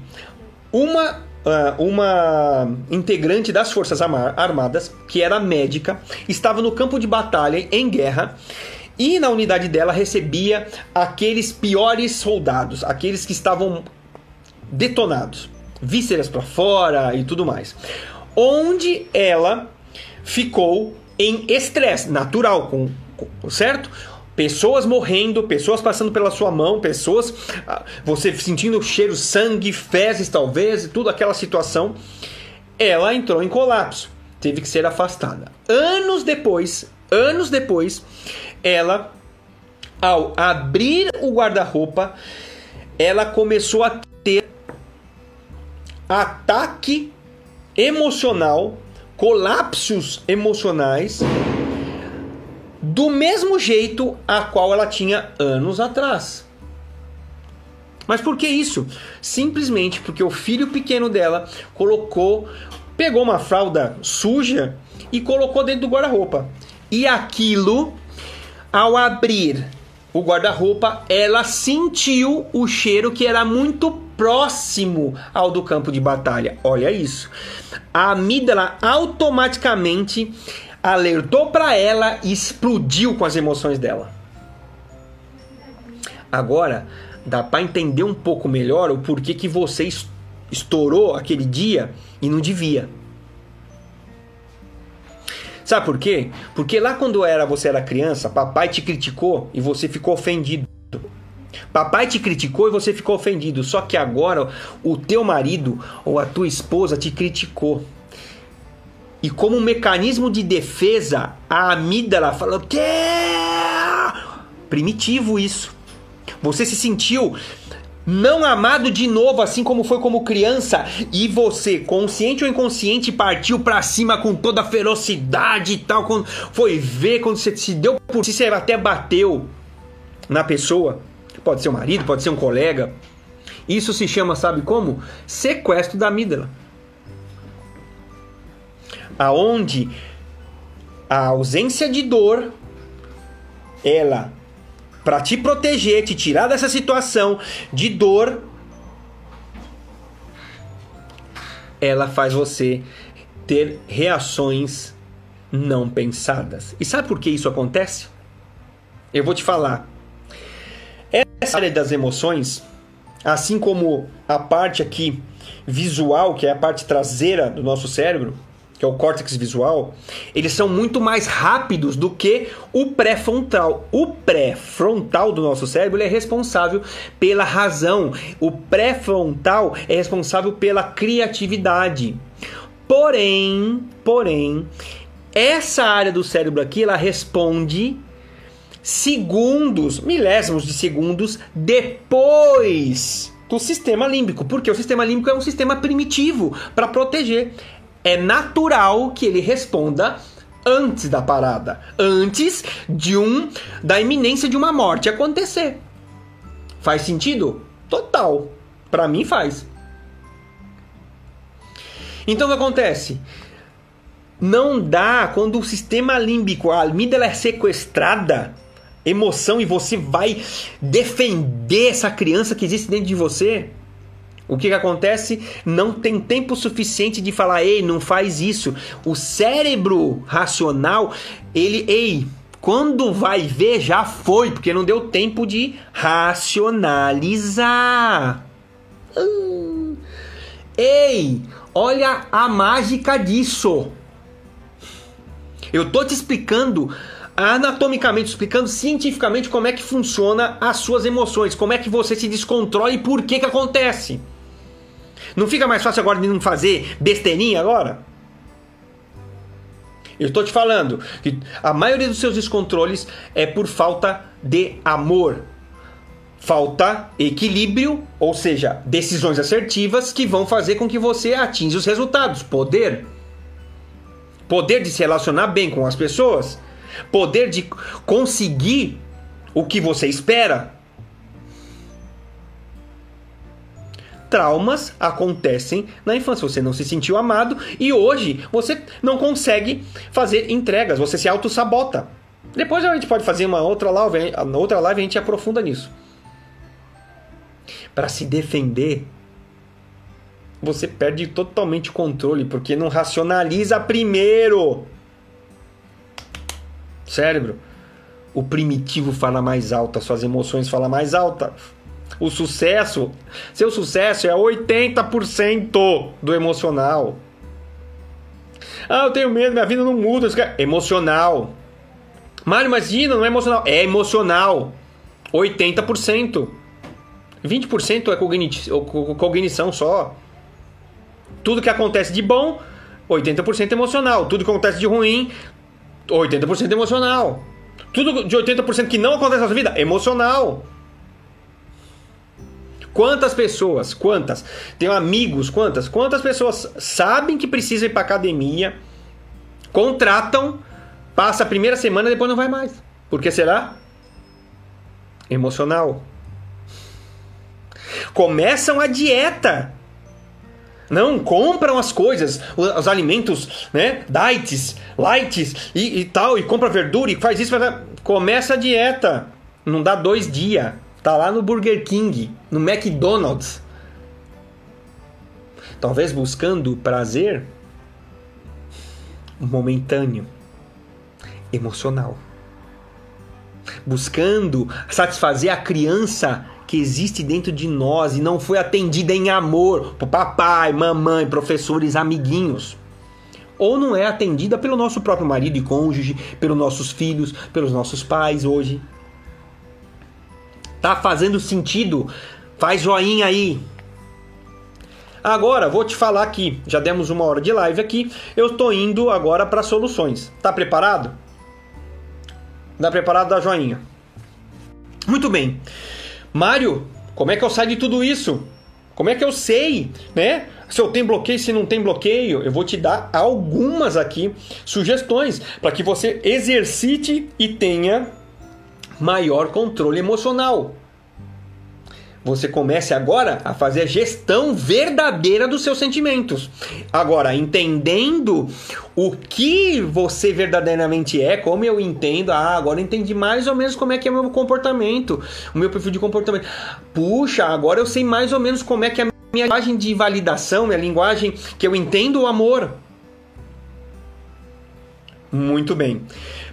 uma, uh, uma integrante das Forças Armadas, que era médica, estava no campo de batalha em guerra e na unidade dela recebia aqueles piores soldados, aqueles que estavam detonados vísceras para fora e tudo mais. Onde ela ficou em estresse natural, com, com, certo? Pessoas morrendo, pessoas passando pela sua mão, pessoas ah, você sentindo o cheiro, sangue, fezes talvez, tudo aquela situação. Ela entrou em colapso, teve que ser afastada. Anos depois, anos depois, ela ao abrir o guarda-roupa, ela começou a ter ataque emocional, colapsos emocionais, do mesmo jeito a qual ela tinha anos atrás. Mas por que isso? Simplesmente porque o filho pequeno dela colocou, pegou uma fralda suja e colocou dentro do guarda-roupa. E aquilo, ao abrir o guarda-roupa, ela sentiu o cheiro que era muito próximo ao do campo de batalha. Olha isso. A amígdala automaticamente alertou para ela e explodiu com as emoções dela. Agora, dá para entender um pouco melhor o porquê que você estourou aquele dia e não devia. Sabe por quê? Porque lá quando era você era criança, papai te criticou e você ficou ofendido. Papai te criticou e você ficou ofendido. Só que agora o teu marido ou a tua esposa te criticou. E como um mecanismo de defesa, a amígdala falou que primitivo isso. Você se sentiu não amado de novo, assim como foi como criança, e você, consciente ou inconsciente, partiu para cima com toda a ferocidade e tal, quando foi ver, quando você se deu por si, você até bateu na pessoa. Pode ser um marido, pode ser um colega. Isso se chama, sabe como? Sequestro da amígdala. Aonde a ausência de dor ela para te proteger, te tirar dessa situação de dor, ela faz você ter reações não pensadas. E sabe por que isso acontece? Eu vou te falar. Essa área das emoções, assim como a parte aqui visual, que é a parte traseira do nosso cérebro, que é o córtex visual, eles são muito mais rápidos do que o pré-frontal. O pré-frontal do nosso cérebro é responsável pela razão. O pré-frontal é responsável pela criatividade. Porém, porém, essa área do cérebro aqui, ela responde segundos, milésimos de segundos depois do sistema límbico, porque o sistema límbico é um sistema primitivo para proteger é natural que ele responda antes da parada, antes de um da iminência de uma morte acontecer. Faz sentido? Total. Para mim faz. Então o que acontece? Não dá quando o sistema límbico, a amígdala é sequestrada, emoção e você vai defender essa criança que existe dentro de você. O que, que acontece? Não tem tempo suficiente de falar, ei, não faz isso. O cérebro racional, ele, ei, quando vai ver, já foi, porque não deu tempo de racionalizar. Hum. Ei, olha a mágica disso. Eu tô te explicando anatomicamente, explicando cientificamente como é que funciona as suas emoções, como é que você se descontrola e por que que acontece. Não fica mais fácil agora de não fazer besteirinha agora? Eu estou te falando que a maioria dos seus descontroles é por falta de amor. Falta equilíbrio, ou seja, decisões assertivas que vão fazer com que você atinja os resultados. Poder. Poder de se relacionar bem com as pessoas. Poder de conseguir o que você espera. traumas acontecem na infância. Você não se sentiu amado e hoje você não consegue fazer entregas, você se auto-sabota. Depois a gente pode fazer uma outra live, outra live a gente aprofunda nisso. Para se defender, você perde totalmente o controle porque não racionaliza primeiro. Cérebro, o primitivo fala mais alto, as suas emoções falam mais alta. O sucesso, seu sucesso é 80% do emocional. Ah, eu tenho medo, minha vida não muda. É emocional. Mário, imagina, não é emocional. É emocional. 80%. 20% é cognição só. Tudo que acontece de bom, 80% emocional. Tudo que acontece de ruim, 80% emocional. Tudo de 80% que não acontece na sua vida, emocional. Quantas pessoas, quantas? Tenho amigos, quantas? Quantas pessoas sabem que precisam ir para academia, contratam, passa a primeira semana e depois não vai mais. Por que será? Emocional. Começam a dieta. Não, compram as coisas, os alimentos, né? Diets, lights e, e tal, e compra verdura e faz isso. Faz... Começa a dieta. Não dá dois dias. Tá lá no Burger King, no McDonald's. Talvez buscando prazer momentâneo, emocional. Buscando satisfazer a criança que existe dentro de nós e não foi atendida em amor por papai, mamãe, professores, amiguinhos. ou não é atendida pelo nosso próprio marido e cônjuge, pelos nossos filhos, pelos nossos pais hoje. Tá fazendo sentido? Faz joinha aí. Agora, vou te falar aqui, já demos uma hora de live aqui, eu tô indo agora para soluções. Tá preparado? Tá preparado da joinha? Muito bem. Mário, como é que eu saio de tudo isso? Como é que eu sei, né? Se eu tenho bloqueio, se não tem bloqueio, eu vou te dar algumas aqui sugestões para que você exercite e tenha maior controle emocional. Você comece agora a fazer a gestão verdadeira dos seus sentimentos. Agora, entendendo o que você verdadeiramente é, como eu entendo, ah, agora eu entendi mais ou menos como é que é o meu comportamento, o meu perfil de comportamento. Puxa, agora eu sei mais ou menos como é que é a minha linguagem de validação, minha linguagem que eu entendo o amor. Muito bem.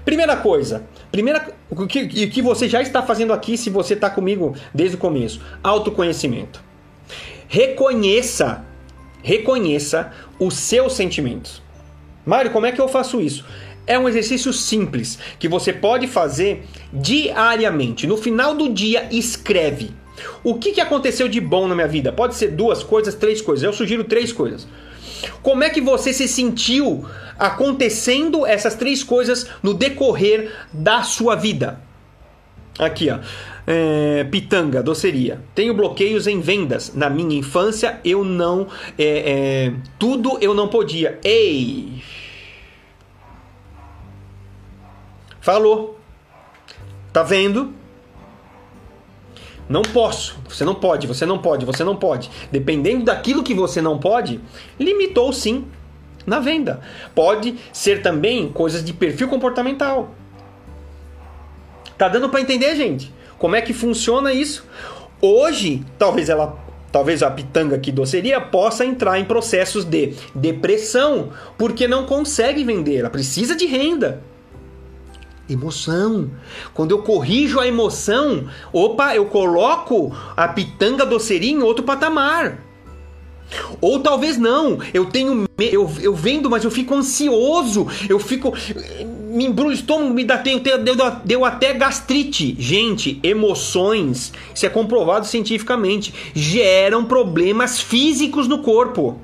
Primeira coisa, primeira, o que, o que você já está fazendo aqui, se você está comigo desde o começo, autoconhecimento. Reconheça, reconheça os seus sentimentos. Mário, como é que eu faço isso? É um exercício simples que você pode fazer diariamente. No final do dia, escreve. O que, que aconteceu de bom na minha vida? Pode ser duas coisas, três coisas. Eu sugiro três coisas. Como é que você se sentiu acontecendo essas três coisas no decorrer da sua vida? Aqui, ó. É, pitanga, doceria. Tenho bloqueios em vendas. Na minha infância, eu não. É, é, tudo eu não podia. Ei! Falou. Tá vendo? Não posso, você não pode, você não pode, você não pode. Dependendo daquilo que você não pode, limitou sim na venda. Pode ser também coisas de perfil comportamental. Tá dando para entender, gente? Como é que funciona isso? Hoje, talvez ela talvez a pitanga aqui doceria possa entrar em processos de depressão, porque não consegue vender, ela precisa de renda. Emoção. Quando eu corrijo a emoção, opa, eu coloco a pitanga doceria em outro patamar. Ou talvez não, eu tenho eu, eu vendo, mas eu fico ansioso, eu fico me embrulho o estômago, me dá deu, deu, deu até gastrite. Gente, emoções, isso é comprovado cientificamente, geram problemas físicos no corpo.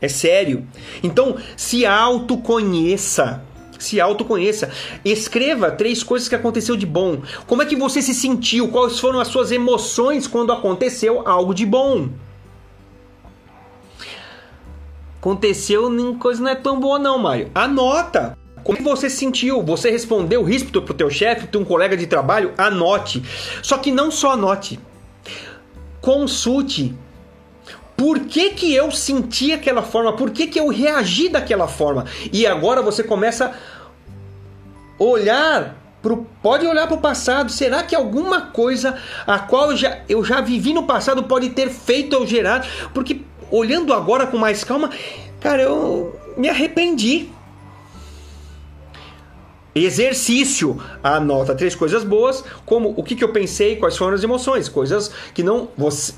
É sério. Então, se autoconheça. Se autoconheça. Escreva três coisas que aconteceu de bom. Como é que você se sentiu? Quais foram as suas emoções quando aconteceu algo de bom? Aconteceu, coisa não é tão boa não, Mário. Anota. Como você se sentiu? Você respondeu ríspido pro teu chefe, teu um colega de trabalho? Anote. Só que não só anote. Consulte por que, que eu senti aquela forma? Por que, que eu reagi daquela forma? E agora você começa a olhar pro, pode olhar para o passado. Será que alguma coisa a qual eu já, eu já vivi no passado pode ter feito eu gerar? Porque olhando agora com mais calma, cara, eu me arrependi. Exercício. Anota três coisas boas, como o que, que eu pensei, quais foram as emoções, coisas que não você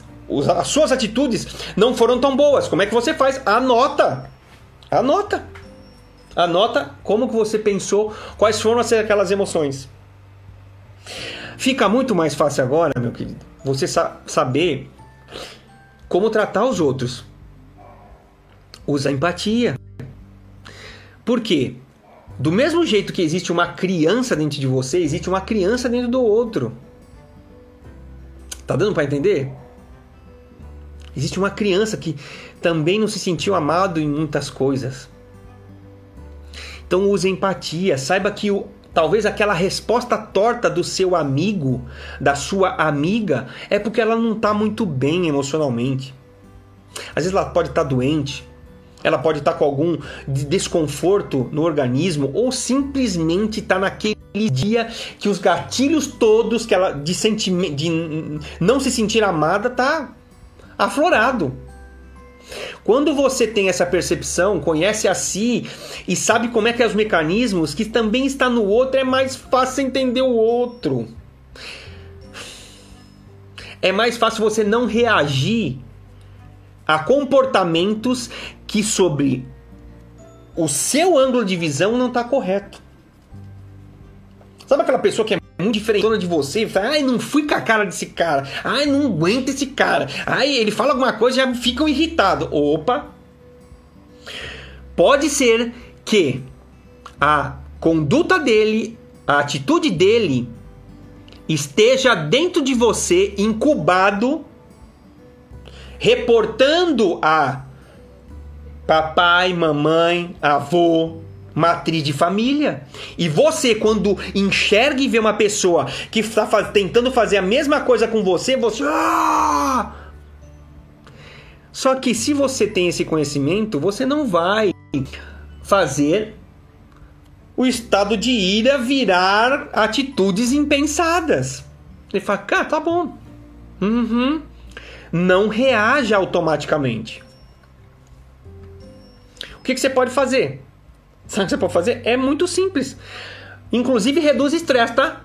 as suas atitudes não foram tão boas. Como é que você faz? Anota. Anota. Anota como que você pensou, quais foram aquelas emoções. Fica muito mais fácil agora, meu querido, você sa saber como tratar os outros. Usa empatia. Por quê? Do mesmo jeito que existe uma criança dentro de você, existe uma criança dentro do outro. Tá dando para entender? Existe uma criança que também não se sentiu amado em muitas coisas. Então use empatia, saiba que o, talvez aquela resposta torta do seu amigo, da sua amiga, é porque ela não está muito bem emocionalmente. Às vezes ela pode estar tá doente, ela pode estar tá com algum desconforto no organismo ou simplesmente está naquele dia que os gatilhos todos que ela de de não se sentir amada tá aflorado. Quando você tem essa percepção, conhece a si e sabe como é que é os mecanismos que também está no outro, é mais fácil entender o outro. É mais fácil você não reagir a comportamentos que sobre o seu ângulo de visão não está correto. Sabe aquela pessoa que é muito diferente de você fala, ai, não fui com a cara desse cara, ai, não aguento esse cara, ai, ele fala alguma coisa já ficam irritados. Opa! Pode ser que a conduta dele, a atitude dele esteja dentro de você, incubado, reportando a papai, mamãe, avô, matriz de família. E você, quando enxerga e vê uma pessoa que está tentando fazer a mesma coisa com você, você. Ah! Só que se você tem esse conhecimento, você não vai fazer o estado de ira virar atitudes impensadas. Ele fala, cara, tá bom. Uhum. Não reaja automaticamente. O que, que você pode fazer? Sabe o que você pode fazer? É muito simples. Inclusive reduz estresse, tá?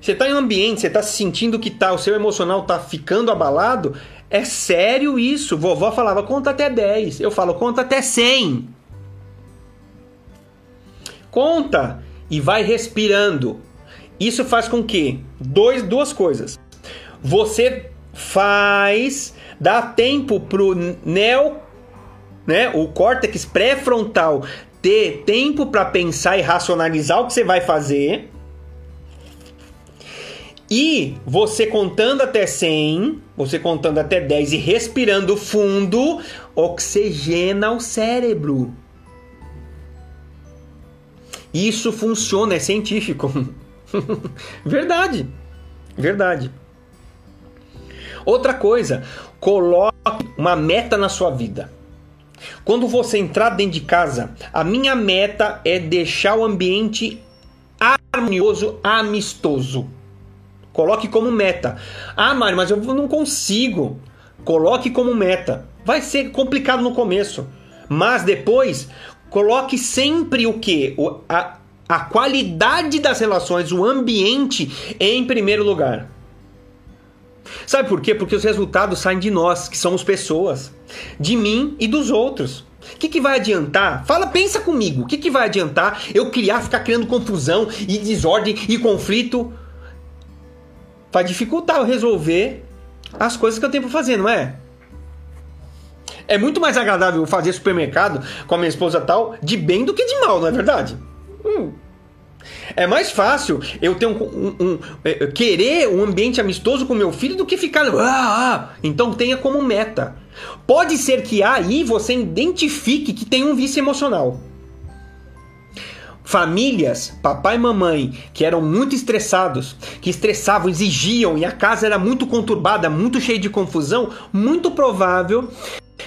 Você está em um ambiente, você está se sentindo que tá, o seu emocional está ficando abalado, é sério isso. Vovó falava, conta até 10. Eu falo, conta até 100. Conta e vai respirando. Isso faz com que dois, duas coisas. Você faz, dá tempo pro neo, né, o córtex pré-frontal ter tempo para pensar e racionalizar o que você vai fazer. E você contando até 100, você contando até 10 e respirando fundo, oxigena o cérebro. Isso funciona, é científico. verdade. Verdade. Outra coisa, coloque uma meta na sua vida. Quando você entrar dentro de casa, a minha meta é deixar o ambiente harmonioso, amistoso. Coloque como meta. Ah, Mário, mas eu não consigo. Coloque como meta. Vai ser complicado no começo, mas depois Coloque sempre o que? A, a qualidade das relações, o ambiente em primeiro lugar. Sabe por quê? Porque os resultados saem de nós, que somos pessoas, de mim e dos outros. O que, que vai adiantar? Fala, pensa comigo. O que, que vai adiantar eu criar, ficar criando confusão e desordem e conflito? Vai dificultar eu resolver as coisas que eu tenho para fazer, não é? É muito mais agradável fazer supermercado com a minha esposa tal de bem do que de mal, não é verdade? Hum. É mais fácil eu ter um, um, um, é, querer um ambiente amistoso com meu filho do que ficar. Ah, ah. Então tenha como meta. Pode ser que aí você identifique que tem um vício emocional. Famílias, papai e mamãe, que eram muito estressados, que estressavam, exigiam e a casa era muito conturbada, muito cheia de confusão, muito provável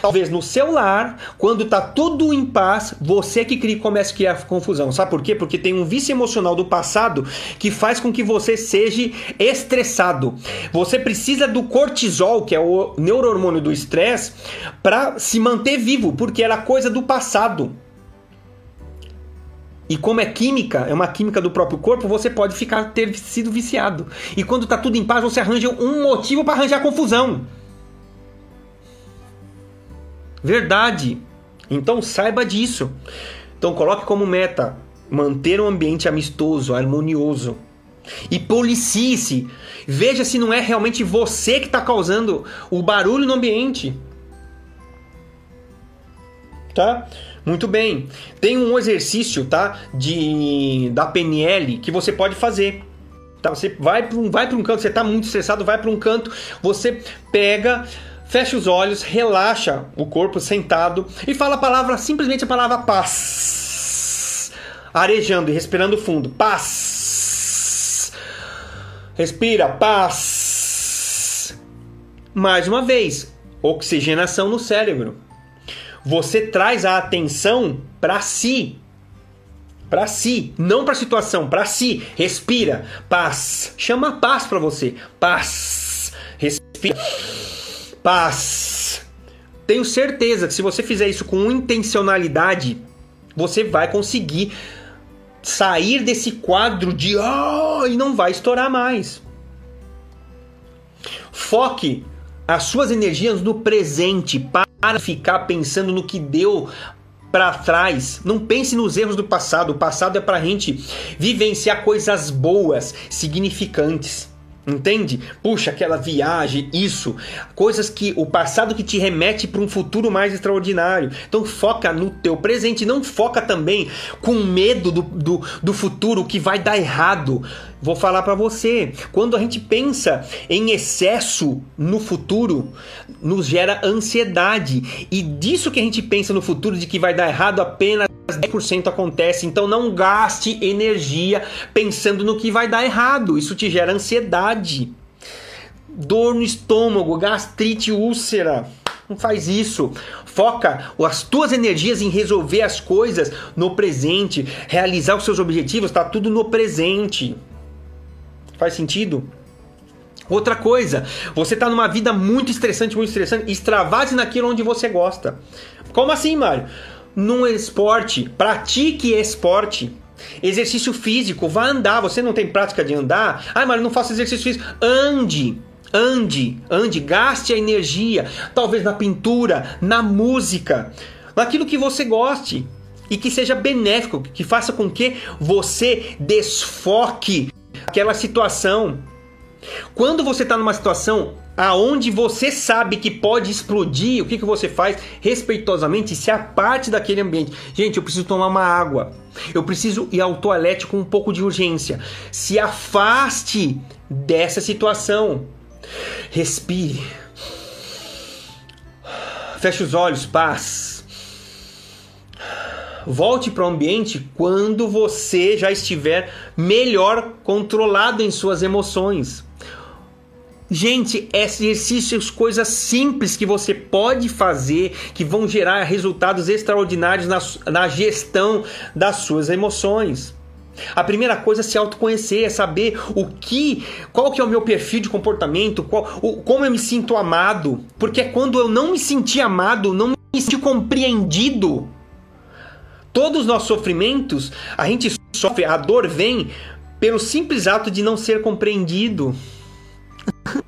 Talvez no seu lar, quando tá tudo em paz, você que cria, comece a criar confusão. Sabe por quê? Porque tem um vício emocional do passado que faz com que você seja estressado. Você precisa do cortisol, que é o neurohormônio do estresse, para se manter vivo, porque era coisa do passado. E como é química, é uma química do próprio corpo, você pode ficar ter sido viciado. E quando tá tudo em paz, você arranja um motivo para arranjar confusão. Verdade. Então saiba disso. Então coloque como meta manter um ambiente amistoso, harmonioso. E policie-se. Veja se não é realmente você que está causando o barulho no ambiente. Tá? Muito bem. Tem um exercício, tá? De da PNL que você pode fazer. Tá? Você vai para um, vai um canto, você está muito estressado, vai para um canto, você pega fecha os olhos, relaxa o corpo sentado e fala a palavra, simplesmente a palavra paz. Arejando e respirando fundo. Paz. Respira, paz. Mais uma vez, oxigenação no cérebro. Você traz a atenção para si. Para si, não para a situação, para si. Respira, paz. Chama paz para você. Paz. Respira paz. Tenho certeza que se você fizer isso com intencionalidade, você vai conseguir sair desse quadro de oh, e não vai estourar mais. Foque as suas energias no presente. Para ficar pensando no que deu para trás. Não pense nos erros do passado. O passado é para a gente vivenciar coisas boas, significantes. Entende? Puxa, aquela viagem, isso, coisas que o passado que te remete para um futuro mais extraordinário. Então foca no teu presente, não foca também com medo do, do, do futuro que vai dar errado. Vou falar para você, quando a gente pensa em excesso no futuro, nos gera ansiedade. E disso que a gente pensa no futuro de que vai dar errado apenas 10% acontece, então não gaste energia pensando no que vai dar errado. Isso te gera ansiedade, dor no estômago, gastrite, úlcera. Não faz isso. Foca as tuas energias em resolver as coisas no presente, realizar os seus objetivos, está tudo no presente. Faz sentido? Outra coisa, você está numa vida muito estressante, muito estressante, extravase naquilo onde você gosta. Como assim, Mário? Num esporte, pratique esporte. Exercício físico, vá andar. Você não tem prática de andar? Ah, mas não faço exercício físico. Ande, ande, ande, gaste a energia, talvez na pintura, na música, naquilo que você goste e que seja benéfico, que faça com que você desfoque aquela situação. Quando você está numa situação aonde você sabe que pode explodir, o que, que você faz? Respeitosamente se aparte daquele ambiente. Gente, eu preciso tomar uma água. Eu preciso ir ao toalete com um pouco de urgência. Se afaste dessa situação. Respire. Feche os olhos, paz. Volte para o ambiente quando você já estiver melhor controlado em suas emoções. Gente, exercícios, coisas simples que você pode fazer que vão gerar resultados extraordinários na, na gestão das suas emoções. A primeira coisa é se autoconhecer, é saber o que, qual que é o meu perfil de comportamento, qual, o, como eu me sinto amado. Porque é quando eu não me senti amado, não me senti compreendido. Todos os nossos sofrimentos, a gente sofre, a dor vem pelo simples ato de não ser compreendido.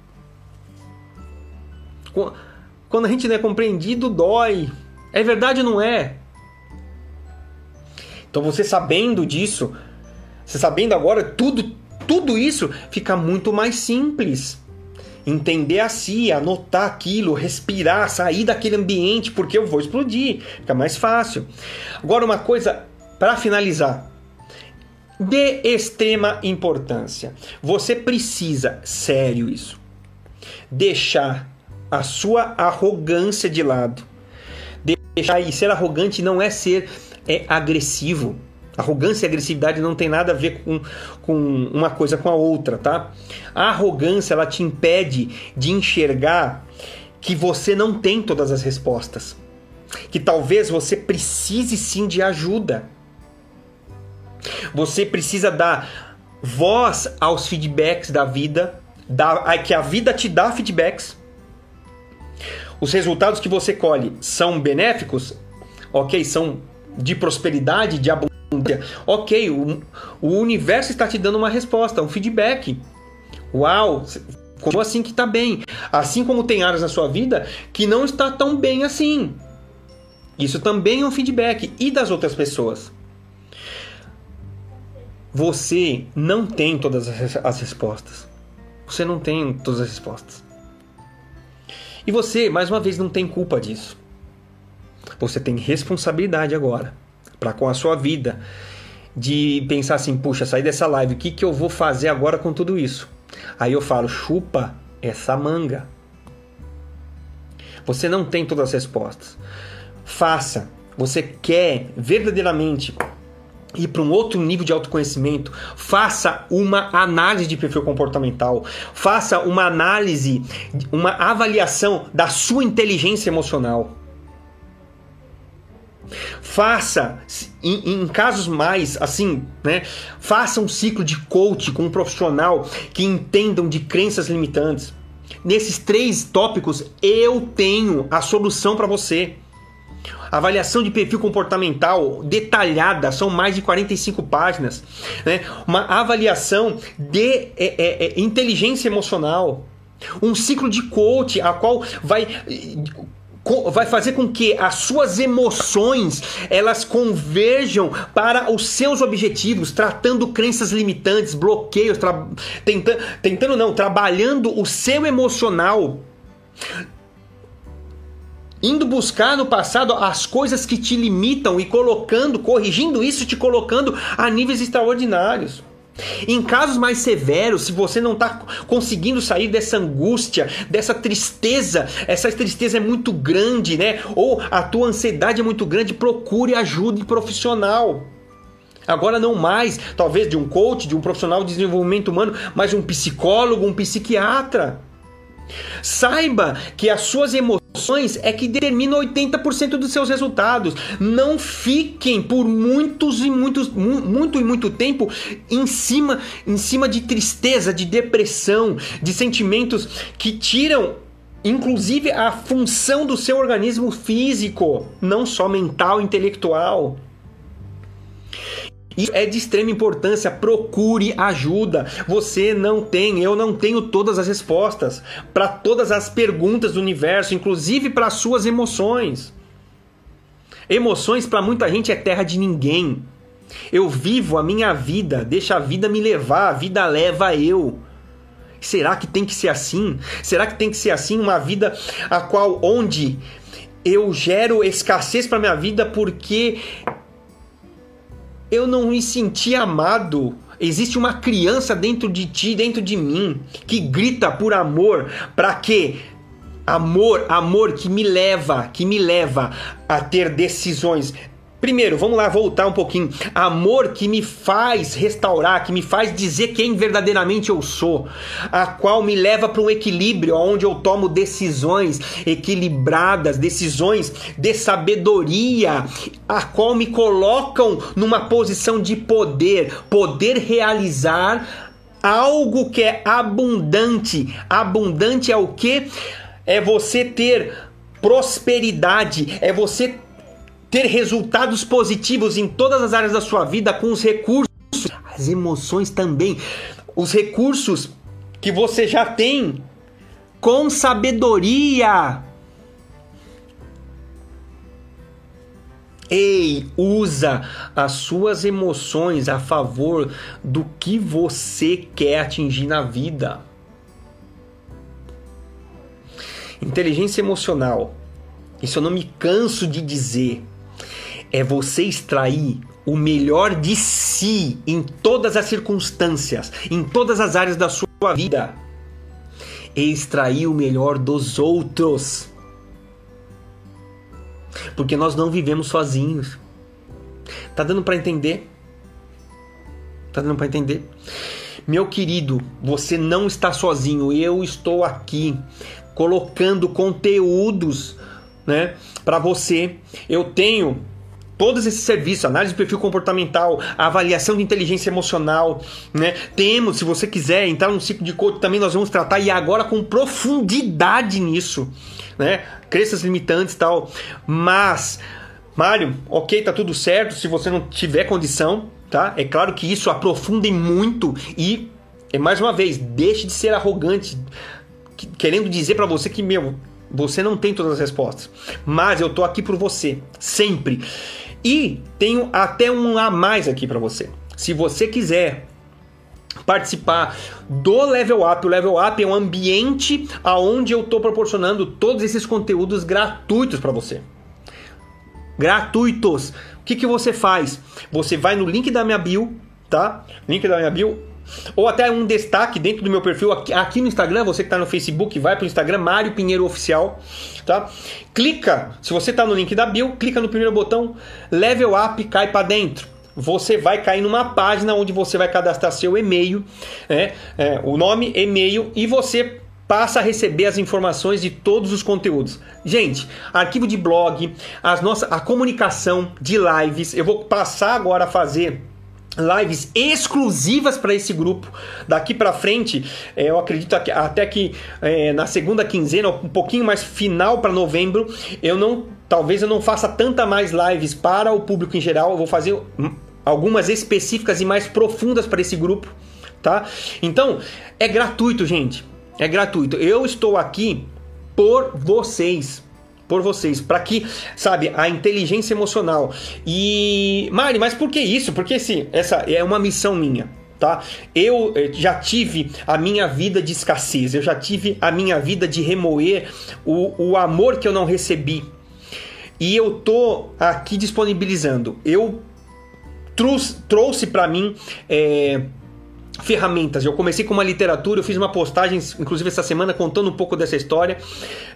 Quando a gente não é compreendido, dói. É verdade ou não é? Então você sabendo disso, você sabendo agora tudo, tudo isso fica muito mais simples. Entender a si, anotar aquilo, respirar, sair daquele ambiente, porque eu vou explodir. Fica mais fácil. Agora uma coisa para finalizar de extrema importância. Você precisa, sério isso, deixar a sua arrogância de lado. Deixar e ser arrogante não é ser é, agressivo. Arrogância e agressividade não tem nada a ver com, com uma coisa com a outra, tá? A arrogância ela te impede de enxergar que você não tem todas as respostas. Que talvez você precise sim de ajuda. Você precisa dar voz aos feedbacks da vida, da, que a vida te dá feedbacks os resultados que você colhe são benéficos, ok, são de prosperidade, de abundância, ok, o, o universo está te dando uma resposta, um feedback. Uau, como assim que está bem? Assim como tem áreas na sua vida que não está tão bem assim. Isso também é um feedback. E das outras pessoas? Você não tem todas as respostas. Você não tem todas as respostas. E você, mais uma vez, não tem culpa disso. Você tem responsabilidade agora para com a sua vida de pensar assim, puxa, sair dessa live, o que, que eu vou fazer agora com tudo isso? Aí eu falo, chupa essa manga. Você não tem todas as respostas. Faça. Você quer verdadeiramente ir para um outro nível de autoconhecimento, faça uma análise de perfil comportamental, faça uma análise, uma avaliação da sua inteligência emocional. Faça, em, em, casos mais assim, né? Faça um ciclo de coach com um profissional que entendam de crenças limitantes. Nesses três tópicos, eu tenho a solução para você. Avaliação de perfil comportamental detalhada, são mais de 45 páginas. Né? Uma avaliação de é, é, é, inteligência emocional. Um ciclo de coach, a qual vai vai fazer com que as suas emoções elas converjam para os seus objetivos, tratando crenças limitantes, bloqueios, tentando, tentando não, trabalhando o seu emocional, indo buscar no passado as coisas que te limitam e colocando, corrigindo isso, te colocando a níveis extraordinários. Em casos mais severos, se você não está conseguindo sair dessa angústia, dessa tristeza, essa tristeza é muito grande, né? Ou a tua ansiedade é muito grande, procure ajuda profissional. Agora não mais, talvez de um coach, de um profissional de desenvolvimento humano, mas um psicólogo, um psiquiatra. Saiba que as suas emoções é que determinam 80% dos seus resultados. Não fiquem por muitos e muitos muito e muito tempo em cima em cima de tristeza, de depressão, de sentimentos que tiram inclusive a função do seu organismo físico, não só mental, intelectual. Isso é de extrema importância. Procure ajuda. Você não tem, eu não tenho todas as respostas para todas as perguntas do universo, inclusive para suas emoções. Emoções para muita gente é terra de ninguém. Eu vivo a minha vida, deixa a vida me levar, a vida leva eu. Será que tem que ser assim? Será que tem que ser assim uma vida a qual onde eu gero escassez para minha vida porque eu não me senti amado. Existe uma criança dentro de ti, dentro de mim, que grita por amor. Para quê? Amor, amor que me leva, que me leva a ter decisões Primeiro, vamos lá voltar um pouquinho. Amor que me faz restaurar, que me faz dizer quem verdadeiramente eu sou, a qual me leva para um equilíbrio onde eu tomo decisões equilibradas, decisões de sabedoria, a qual me colocam numa posição de poder, poder realizar algo que é abundante. Abundante é o que? É você ter prosperidade, é você ter resultados positivos em todas as áreas da sua vida com os recursos, as emoções também, os recursos que você já tem com sabedoria. Ei, usa as suas emoções a favor do que você quer atingir na vida. Inteligência emocional. Isso eu não me canso de dizer é você extrair o melhor de si em todas as circunstâncias, em todas as áreas da sua vida. E extrair o melhor dos outros. Porque nós não vivemos sozinhos. Tá dando para entender? Tá dando para entender? Meu querido, você não está sozinho. Eu estou aqui colocando conteúdos, né, para você. Eu tenho todos esses serviços, análise de perfil comportamental, avaliação de inteligência emocional, né? Temos, se você quiser entrar num ciclo de coach também nós vamos tratar e agora com profundidade nisso, né? Crenças limitantes e tal. Mas Mário, OK, tá tudo certo, se você não tiver condição, tá? É claro que isso aprofundem muito e é mais uma vez, deixe de ser arrogante, querendo dizer para você que meu, você não tem todas as respostas, mas eu tô aqui por você, sempre. E tenho até um a mais aqui para você. Se você quiser participar do Level Up. O Level Up é um ambiente aonde eu estou proporcionando todos esses conteúdos gratuitos para você. Gratuitos. O que, que você faz? Você vai no link da minha bio, tá? Link da minha bio. Ou até um destaque dentro do meu perfil aqui, aqui no Instagram, você que está no Facebook, vai para o Instagram, Mário Pinheiro Oficial, tá? Clica, se você está no link da bio, clica no primeiro botão, Level Up, cai para dentro você vai cair numa página onde você vai cadastrar seu e-mail, né? É, o nome, e-mail e você passa a receber as informações de todos os conteúdos. Gente, arquivo de blog, as nossas, a comunicação de lives, eu vou passar agora a fazer lives exclusivas para esse grupo. Daqui para frente, é, eu acredito até que é, na segunda quinzena, um pouquinho mais final para novembro, eu não, talvez eu não faça tanta mais lives para o público em geral. Eu vou fazer algumas específicas e mais profundas para esse grupo, tá? Então é gratuito, gente. É gratuito. Eu estou aqui por vocês por vocês, para que, sabe, a inteligência emocional. E Mari, mas por que isso? Porque sim, essa é uma missão minha. Tá? Eu eh, já tive a minha vida de escassez, eu já tive a minha vida de remoer o, o amor que eu não recebi. E eu tô aqui disponibilizando. Eu trouxe, trouxe para mim é, ferramentas. Eu comecei com uma literatura, eu fiz uma postagem, inclusive essa semana, contando um pouco dessa história.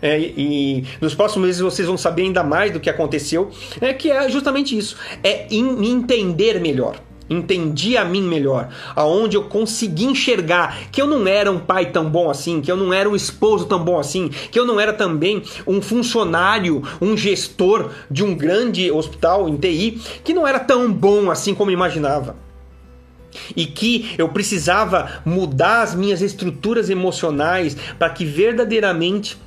É, e nos próximos meses vocês vão saber ainda mais do que aconteceu. É que é justamente isso: é me entender melhor. Entendi a mim melhor, aonde eu consegui enxergar que eu não era um pai tão bom assim, que eu não era um esposo tão bom assim, que eu não era também um funcionário, um gestor de um grande hospital em TI, que não era tão bom assim como imaginava e que eu precisava mudar as minhas estruturas emocionais para que verdadeiramente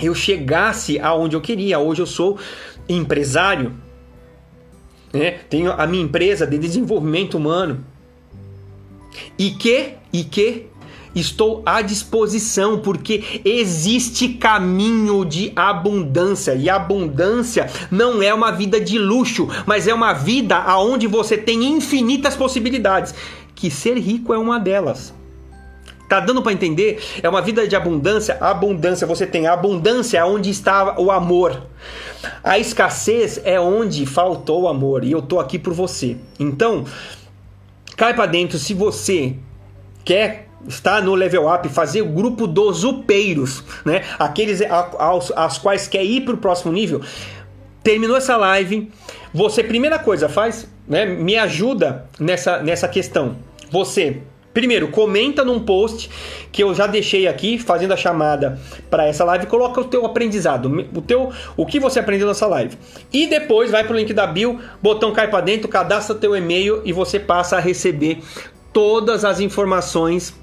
eu chegasse aonde eu queria. Hoje eu sou empresário, né? tenho a minha empresa de desenvolvimento humano e que e que Estou à disposição porque existe caminho de abundância e abundância não é uma vida de luxo, mas é uma vida aonde você tem infinitas possibilidades. Que ser rico é uma delas. Tá dando para entender? É uma vida de abundância. Abundância, você tem a abundância onde está o amor. A escassez é onde faltou o amor e eu tô aqui por você. Então, cai para dentro se você quer está no level up, fazer o grupo dos upeiros, né? Aqueles aos, aos quais quer ir para o próximo nível. Terminou essa live, você primeira coisa faz, né? Me ajuda nessa nessa questão. Você Primeiro, comenta num post que eu já deixei aqui, fazendo a chamada para essa live, coloca o teu aprendizado, o teu, o que você aprendeu nessa live. E depois vai para o link da bio, botão cai para dentro, cadastra teu e-mail e você passa a receber todas as informações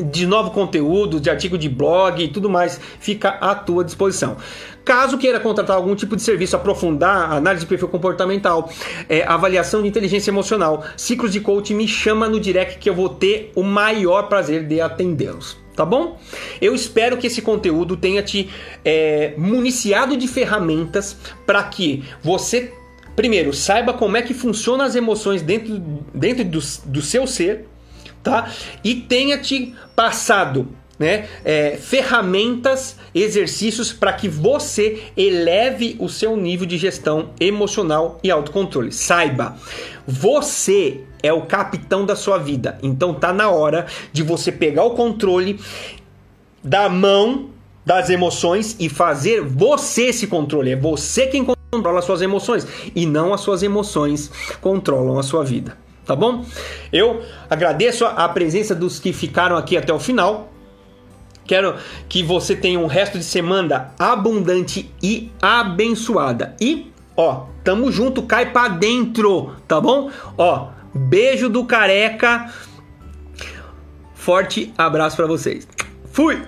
de novo conteúdo, de artigo de blog e tudo mais, fica à tua disposição. Caso queira contratar algum tipo de serviço, aprofundar análise de perfil comportamental, é, avaliação de inteligência emocional, ciclos de coaching, me chama no direct que eu vou ter o maior prazer de atendê-los. Tá bom? Eu espero que esse conteúdo tenha te é, municiado de ferramentas para que você, primeiro, saiba como é que funcionam as emoções dentro, dentro do, do seu ser tá? E tenha te passado né, é, ferramentas, exercícios para que você eleve o seu nível de gestão emocional e autocontrole. Saiba, você é o capitão da sua vida. Então tá na hora de você pegar o controle da mão das emoções e fazer você esse controle. É você quem controla as suas emoções e não as suas emoções controlam a sua vida tá bom? Eu agradeço a presença dos que ficaram aqui até o final. Quero que você tenha um resto de semana abundante e abençoada. E, ó, tamo junto, cai pra dentro, tá bom? Ó, beijo do careca. Forte abraço para vocês. Fui!